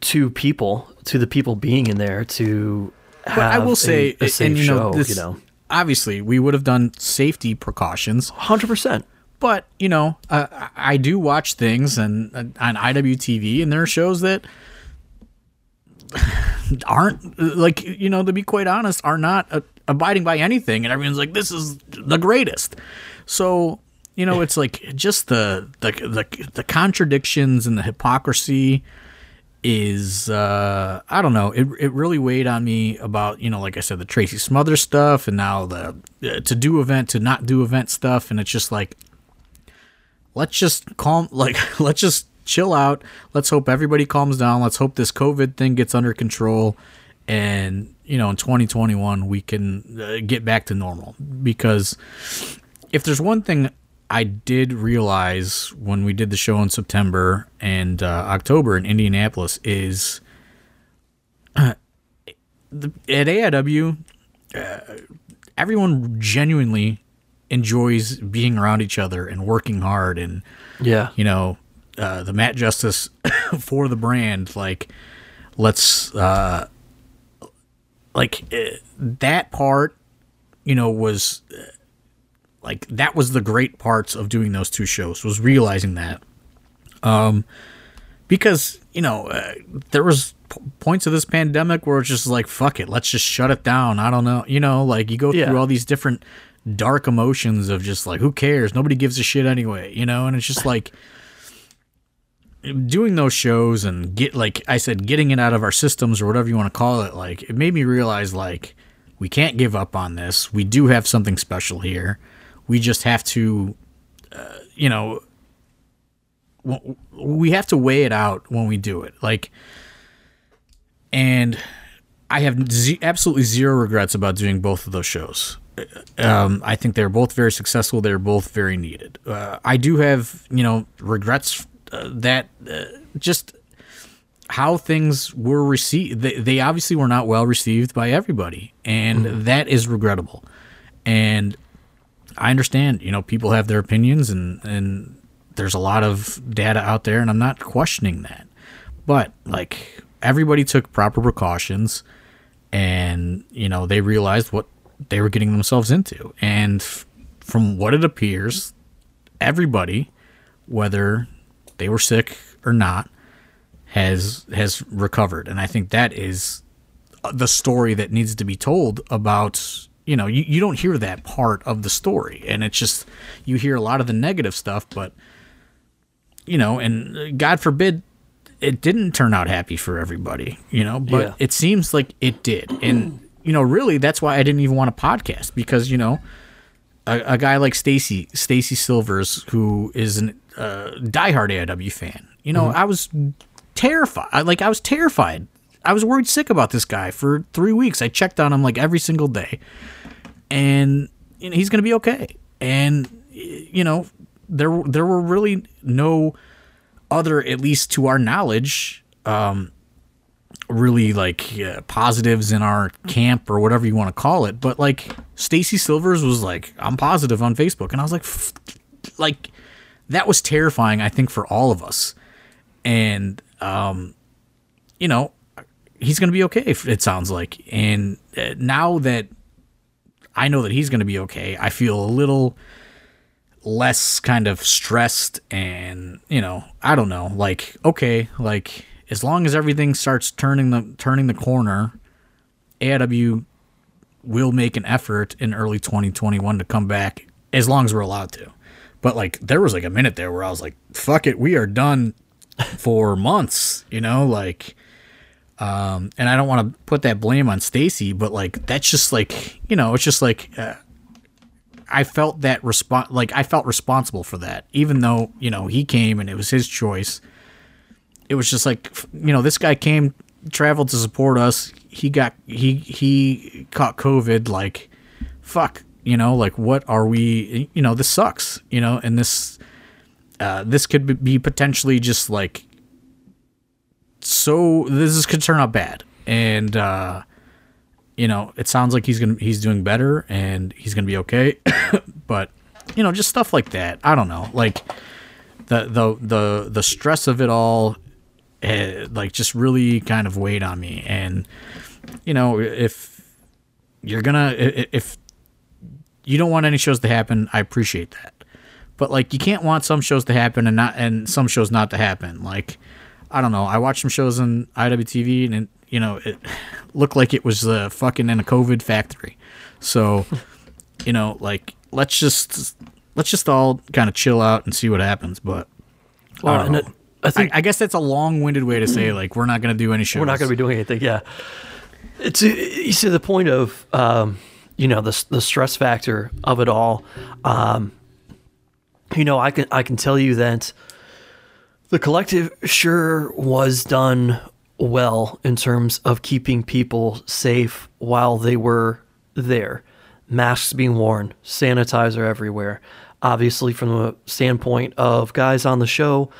to people, to the people being in there to but I will say, a, a and you know, show, this, you know, obviously we would have done safety precautions, hundred percent. But you know, uh, I do watch things and uh, on IWTV, and there are shows that aren't like you know to be quite honest are not uh, abiding by anything, and everyone's like, "This is the greatest." So you know, it's like just the the the, the contradictions and the hypocrisy is uh I don't know it it really weighed on me about you know like I said the Tracy Smothers stuff and now the uh, to do event to not do event stuff. And it's just like let's just calm like let's just chill out. Let's hope everybody calms down. Let's hope this covid thing gets under control. And you know in 2021 we can uh, get back to normal. Because if there's one thing I did realize when we did the show in September and uh, October in Indianapolis is uh, the, at AIW, uh, everyone genuinely enjoys being around each other and working hard and yeah, you know, uh, the Matt Justice for the brand. Like, let's uh, like uh, that part, you know, was like that was the great parts of doing those two shows was realizing that. Um because you know uh, there was p- points of this pandemic where it's just like fuck it let's just shut it down. I don't know you know like you go yeah. through all these different dark emotions of just like who cares? Nobody gives a shit anyway you know? And it's just like doing those shows and get like i said getting it out of our systems or whatever you want to call it like it made me realize like we can't give up on this. We do have something special here we just have to, uh, you know, we have to weigh it out when we do it. Like, and I have z- absolutely zero regrets about doing both of those shows. um, I think they're both very successful. They're both very needed. Uh, I do have, you know, regrets uh, that uh, just how things were received. They, they obviously were not well received by everybody, and mm-hmm. that is regrettable. And I understand, you know, people have their opinions, and and there's a lot of data out there, and I'm not questioning that. But like everybody took proper precautions, and you know they realized what they were getting themselves into, and f- from what it appears, everybody, whether they were sick or not, has has recovered, and I think that is uh, the story that needs to be told about you know you, you don't hear that part of the story and it's just you hear a lot of the negative stuff but you know and god forbid it didn't turn out happy for everybody you know but yeah. it seems like it did and you know really that's why i didn't even want a podcast because you know a, a guy like stacy stacy silvers who is a uh, diehard aw fan you know mm-hmm. i was terrified. Like I was terrified. I was worried sick about this guy for three weeks. I checked on him like every single day, and you know, he's going to be okay. And you know, there there were really no other, at least to our knowledge, um, really like uh, positives in our camp or whatever you want to call it. But like Stacy Silvers was like, I'm positive on Facebook, and I was like, like that was terrifying. I think for all of us, and um, you know, he's going to be okay. It sounds like, and uh, now that I know that he's going to be okay, I feel a little less kind of stressed, and you know, I don't know, like okay, like as long as everything starts turning the turning the corner, AIW will make an effort in early 2021 to come back as long as we're allowed to. But like there was like a minute there where I was like, fuck it, we are done for months, you know, like um and I don't want to put that blame on Stacy, but like that's just like, you know, it's just like uh, I felt that response like I felt responsible for that even though, you know, he came and it was his choice. It was just like, you know, this guy came traveled to support us. He got he he caught COVID like fuck, you know, like what are we, you know, this sucks, you know, and this uh, this could be potentially just like so. This could turn out bad, and uh, you know, it sounds like he's gonna he's doing better and he's gonna be okay. but you know, just stuff like that. I don't know, like the the the the stress of it all, uh, like just really kind of weighed on me. And you know, if you're gonna if you don't want any shows to happen, I appreciate that but like you can't want some shows to happen and not and some shows not to happen. Like I don't know. I watched some shows on IWTV and it, you know it looked like it was uh, fucking in a COVID factory. So you know like let's just let's just all kind of chill out and see what happens. But well, I, it, I think I, I, guess that's a long-winded way to say like we're not going to do any shows. We're not going to be doing anything. Yeah, it's you see the point of um, you know the the stress factor of it all. Um, you know, I can I can tell you that the collective sure was done well in terms of keeping people safe while they were there. Masks being worn, sanitizer everywhere. Obviously, from the standpoint of guys on the show,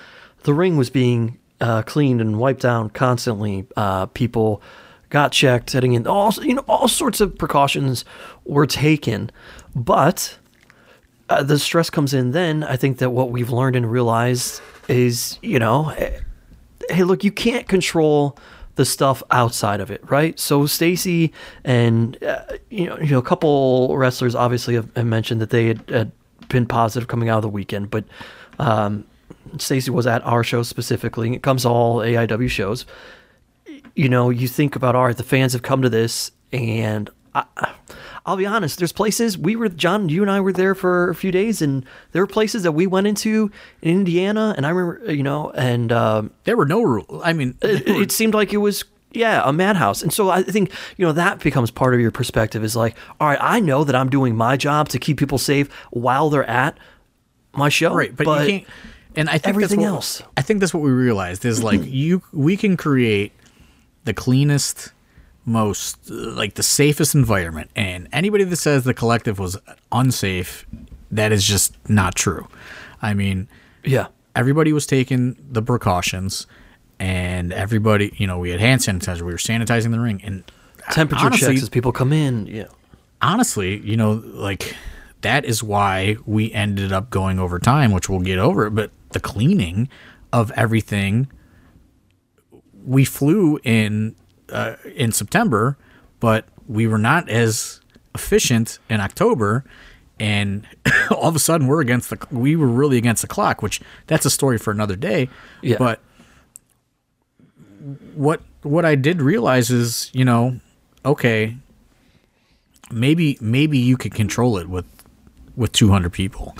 the ring was being uh, cleaned and wiped down constantly. Uh, people got checked, heading in. All you know, all sorts of precautions were taken, but uh, the stress comes in then. I think that what we've learned and realized is, you know, hey, look, you can't control the stuff outside of it, right? So Stacy and uh, you know, you know, a couple wrestlers obviously have, have mentioned that they had, had, been positive coming out of the weekend, but um, Stacy was at our show specifically. It comes to all AIW shows. You know, you think about all right, the fans have come to this, and I, I'll be honest. There's places we were, John, you and I were there for a few days, and there were places that we went into in Indiana, and I remember, you know, and um, there were no rules. I mean, it, it seemed like it was yeah, a madhouse. And so I think, you know, that becomes part of your perspective is like, all right, I know that I'm doing my job to keep people safe while they're at my show. Right, but, but you can't and I think everything what, else. I think that's what we realized is like you we can create the cleanest most like the safest environment and anybody that says the collective was unsafe that is just not true i mean Yeah. everybody was taking the precautions and everybody you know we had hand sanitizer we were sanitizing the ring and Temperature honestly, checks as people come in. Yeah. honestly you know like that is why we ended up going over time which we'll get over but the cleaning of everything we flew in uh, in September, but we were not as efficient in October, and all of a sudden we're against the we were really against the clock, which that's a story for another day. Yeah. But what what I did realize is, you know, okay, maybe maybe you could control it with with 200 people.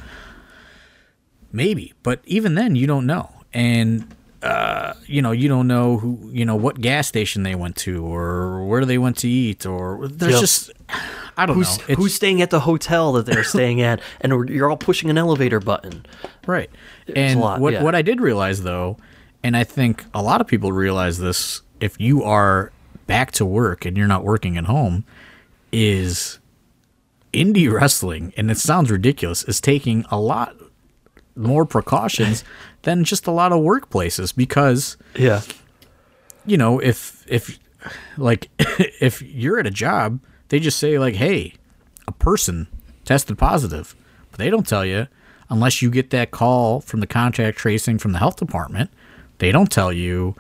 Maybe, but even then you don't know. And uh, you know, you don't know who, you know, what gas station they went to or where they went to eat or there's Yep. just I don't Who's know. It's- who's staying at the hotel that they're staying at, and you're all pushing an elevator button. Right. a And lot, what yeah. what I did realize though, and I think a lot of people realize this if you are back to work and you're not working at home, is indie wrestling, and it sounds ridiculous, is taking a lot more precautions than just a lot of workplaces because Yeah. you know, if if like if you're at a job, they just say like, "Hey, a person tested positive," but they don't tell you unless you get that call from the contact tracing from the health department. They don't tell you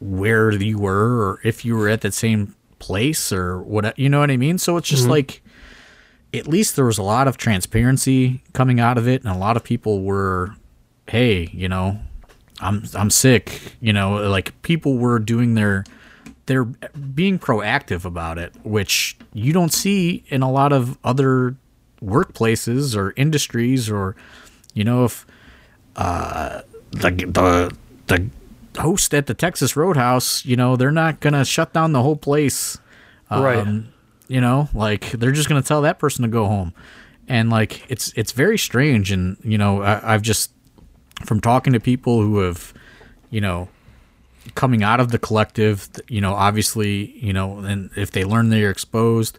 where you were or if you were at that same place or what. You know what I mean? So it's just mm-hmm. like at least there was a lot of transparency coming out of it, and a lot of people were, "Hey, you know, I'm I'm sick. You know, like people were doing their they're being proactive about it, which you don't see in a lot of other workplaces or industries or you know if uh the the the host at the Texas Roadhouse, you know, they're not going to shut down the whole place. Right. You know, like they're just going to tell that person to go home. And like it's it's very strange and you know, I, I've just from talking to people who have, you know, coming out of the collective, you know, obviously, you know, and if they learn they're exposed,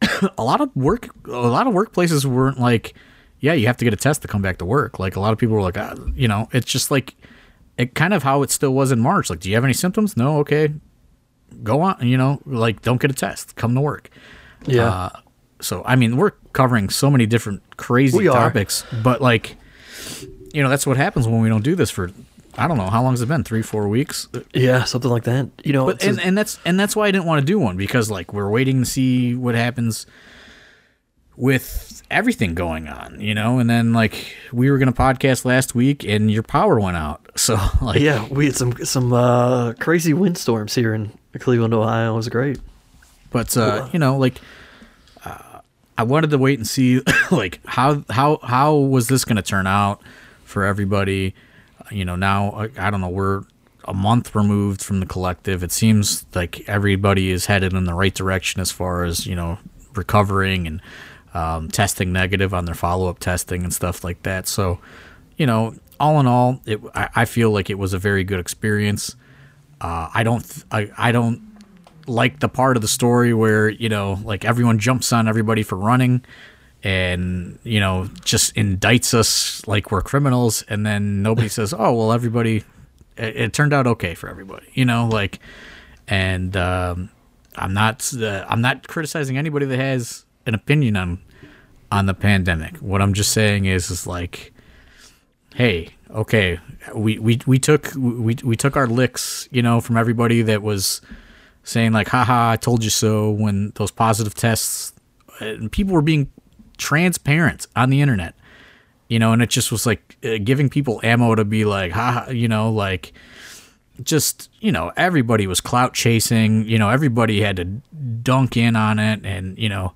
a lot of work, a lot of workplaces weren't like, yeah, you have to get a test to come back to work. Like a lot of people were like, ah, you know, it's just like, it kind of how it still was in March. Like, do you have any symptoms? No, okay, go on. You know, like don't get a test, come to work. Yeah. Uh, so I mean, we're covering so many different crazy We are. topics, but like, you know, that's what happens when we don't do this for. I don't know how long has it been? Three, four weeks. yeah. Something like that. You know. But and, and that's and that's why I didn't want to do one because like we're waiting to see what happens with everything going on, you know. And then like we were gonna podcast last week and your power went out, so like yeah, we had some some uh, crazy windstorms here in Cleveland, Ohio. Was great. But uh, you know, like uh, I wanted to wait and see, like how how how was this going to turn out for everybody? Uh, you know, now I, I don't know. We're a month removed from the collective. It seems like everybody is headed in the right direction as far as you know recovering and um, testing negative on their follow up testing and stuff like that. So, you know, all in all, it I, I feel like it was a very good experience. Uh, I don't I, I don't like the part of the story where you know like everyone jumps on everybody for running and you know just indicts us like we're criminals and then nobody says oh well everybody it, it turned out okay for everybody you know like and um, i'm not uh, i'm not criticizing anybody that has an opinion on on the pandemic. What i'm just saying is is like hey, okay, we, we, we took we, we took our licks, you know, from everybody that was saying like, haha, I told you so when those positive tests and people were being transparent on the internet. You know, and it just was like uh, giving people ammo to be like, haha, you know, like just, you know, everybody was clout chasing, you know, everybody had to dunk in on it and, you know,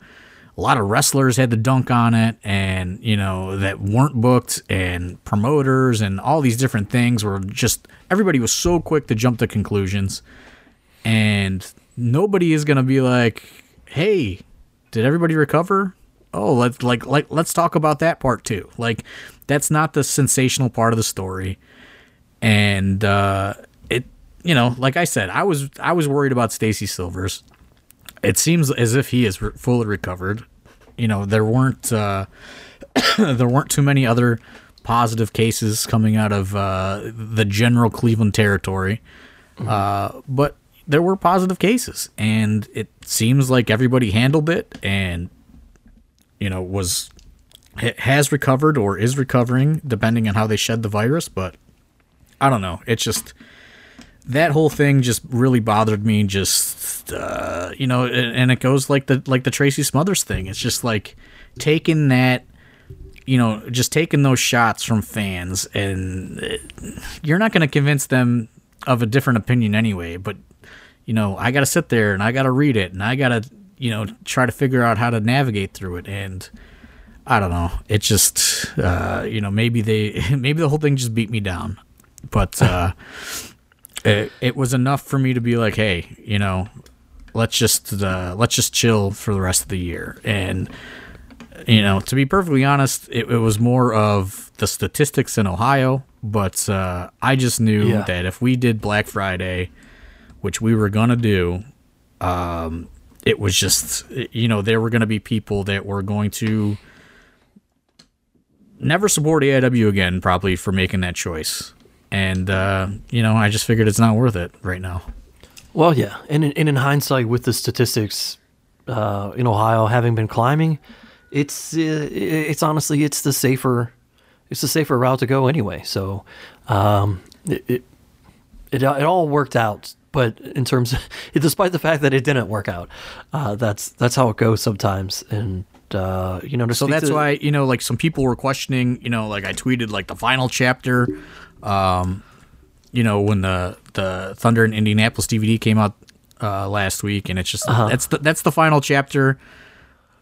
a lot of wrestlers had to dunk on it and you know that weren't booked and promoters and all these different things were just everybody was so quick to jump to conclusions. And nobody is going to be like hey did everybody recover? Oh let's like like let's talk about that part too. Like that's not the sensational part of the story. And uh it you know, like I said, I was I was worried about Stacy Silvers. It seems as if he is re- fully recovered. You know, there weren't uh, there weren't too many other positive cases coming out of uh, the general Cleveland territory, uh, but there were positive cases, and it seems like everybody handled it and you know was has recovered or is recovering depending on how they shed the virus. But I don't know. It's just that whole thing just really bothered me. Just uh, you know, and, and it goes like the like the Tracy Smothers thing. It's just like taking that you know, just taking those shots from fans, and uh, you're not going to convince them of a different opinion anyway. But you know, I got to sit there and I got to read it, and I got to you know try to figure out how to navigate through it. And I don't know, it just uh, you know maybe they maybe the whole thing just beat me down, but uh, it, it was enough for me to be like, hey, you know, let's just uh, let's just chill for the rest of the year and you know, to be perfectly honest, it, it was more of the statistics in Ohio, but uh, I just knew Yeah. that if we did Black Friday, which we were gonna do, um, it was just you know there were gonna be people that were going to never support AIW again, probably for making that choice. And uh, you know, I just figured it's not worth it right now. Well, yeah, and in, and in hindsight, with the statistics uh, in Ohio having been climbing, it's uh, it's honestly it's the safer it's the safer route to go anyway. So um, it, it it it all worked out. But in terms, of, despite the fact that it didn't work out, uh, that's that's how it goes sometimes. And uh, you know, to So that's to- why you know, like some people were questioning. You know, like I tweeted like the final chapter. Um, you know, when the the Thunder in Indianapolis DVD came out uh, last week, and it's just that's the that's the final chapter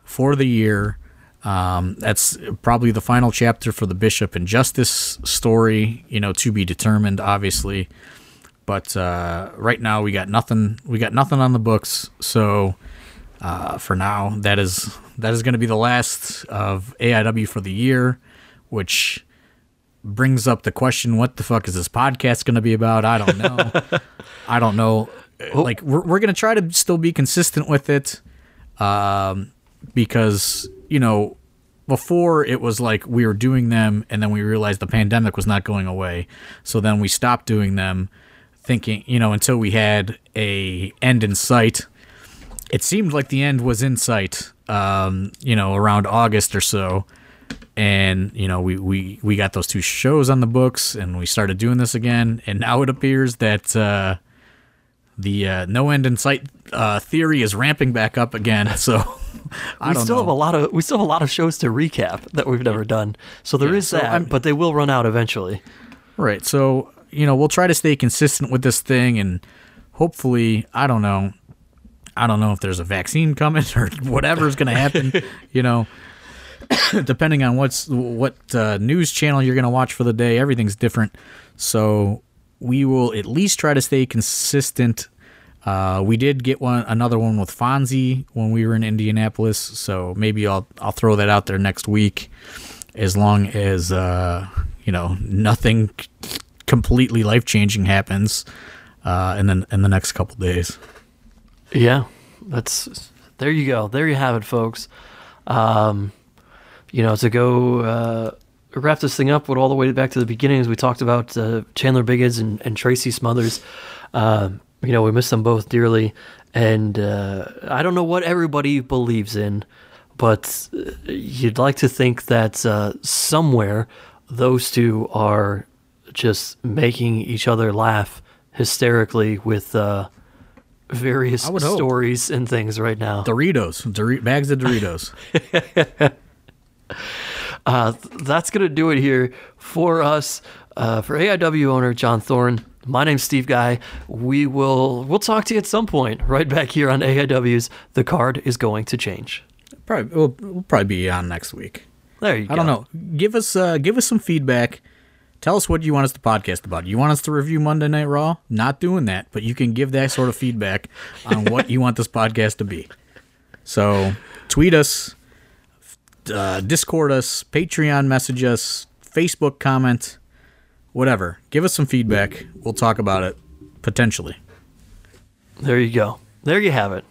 for the year. Um, that's probably the final chapter for the Bishop and Justice story. You know, to be determined, obviously. But uh, right now, we got nothing. We got nothing on the books. So uh, for now, that is that is going to be the last of AIW for the year, which brings up the question: What the fuck is this podcast going to be about? I don't know. I don't know. Like we're we're going to try to still be consistent with it, um, because you know before it was like we were doing them and then we realized the pandemic was not going away so then we stopped doing them thinking you know until we had a end in sight it seemed like the end was in sight um, you know around august or so and you know we, we we got those two shows on the books and we started doing this again and now it appears that uh, the uh, no end in sight uh, theory is ramping back up again so I we still know. have a lot of we still have a lot of shows to recap that we've never done. So there is so that, I'm- but they will run out eventually. Right. So, you know, we'll try to stay consistent with this thing and hopefully, I don't know. I don't know if there's a vaccine coming or whatever's going to happen, you know. Depending on what's what uh, news channel you're going to watch for the day, everything's different. So, we will at least try to stay consistent. Uh, we did get one another one with Fonzie when we were in Indianapolis, so maybe I'll I'll throw that out there next week as long as uh, you know nothing completely life changing happens uh, in the in the next couple days. Yeah, that's there. You go. There you have it, folks. Um, you know, to go uh, wrap this thing up with all the way back to the beginning, as we talked about uh, Chandler Biggins and, and Tracy Smothers. Um, you know, we miss them both dearly, and uh, I don't know what everybody believes in, but uh, you'd like to think that uh, somewhere those two are just making each other laugh hysterically with uh, various stories and things right now. Doritos, Dor- bags of Doritos. Uh, that's going to do it here for us. Uh, for AIW owner John Thorne, my name's Steve Guy. We will we'll talk to you at some point right back here on AIW's The Card is Going to Change. probably we'll, we'll probably be on next week. There you go. I don't know. Give us uh, give us some feedback. Tell us what you want us to podcast about. You want us to review Monday Night Raw? Not doing that, but you can give that sort of feedback on what you want this podcast to be. So tweet us, uh, Discord us, Patreon message us, Facebook comment, whatever. Give us some feedback. We'll talk about it potentially. There you go. There you have it.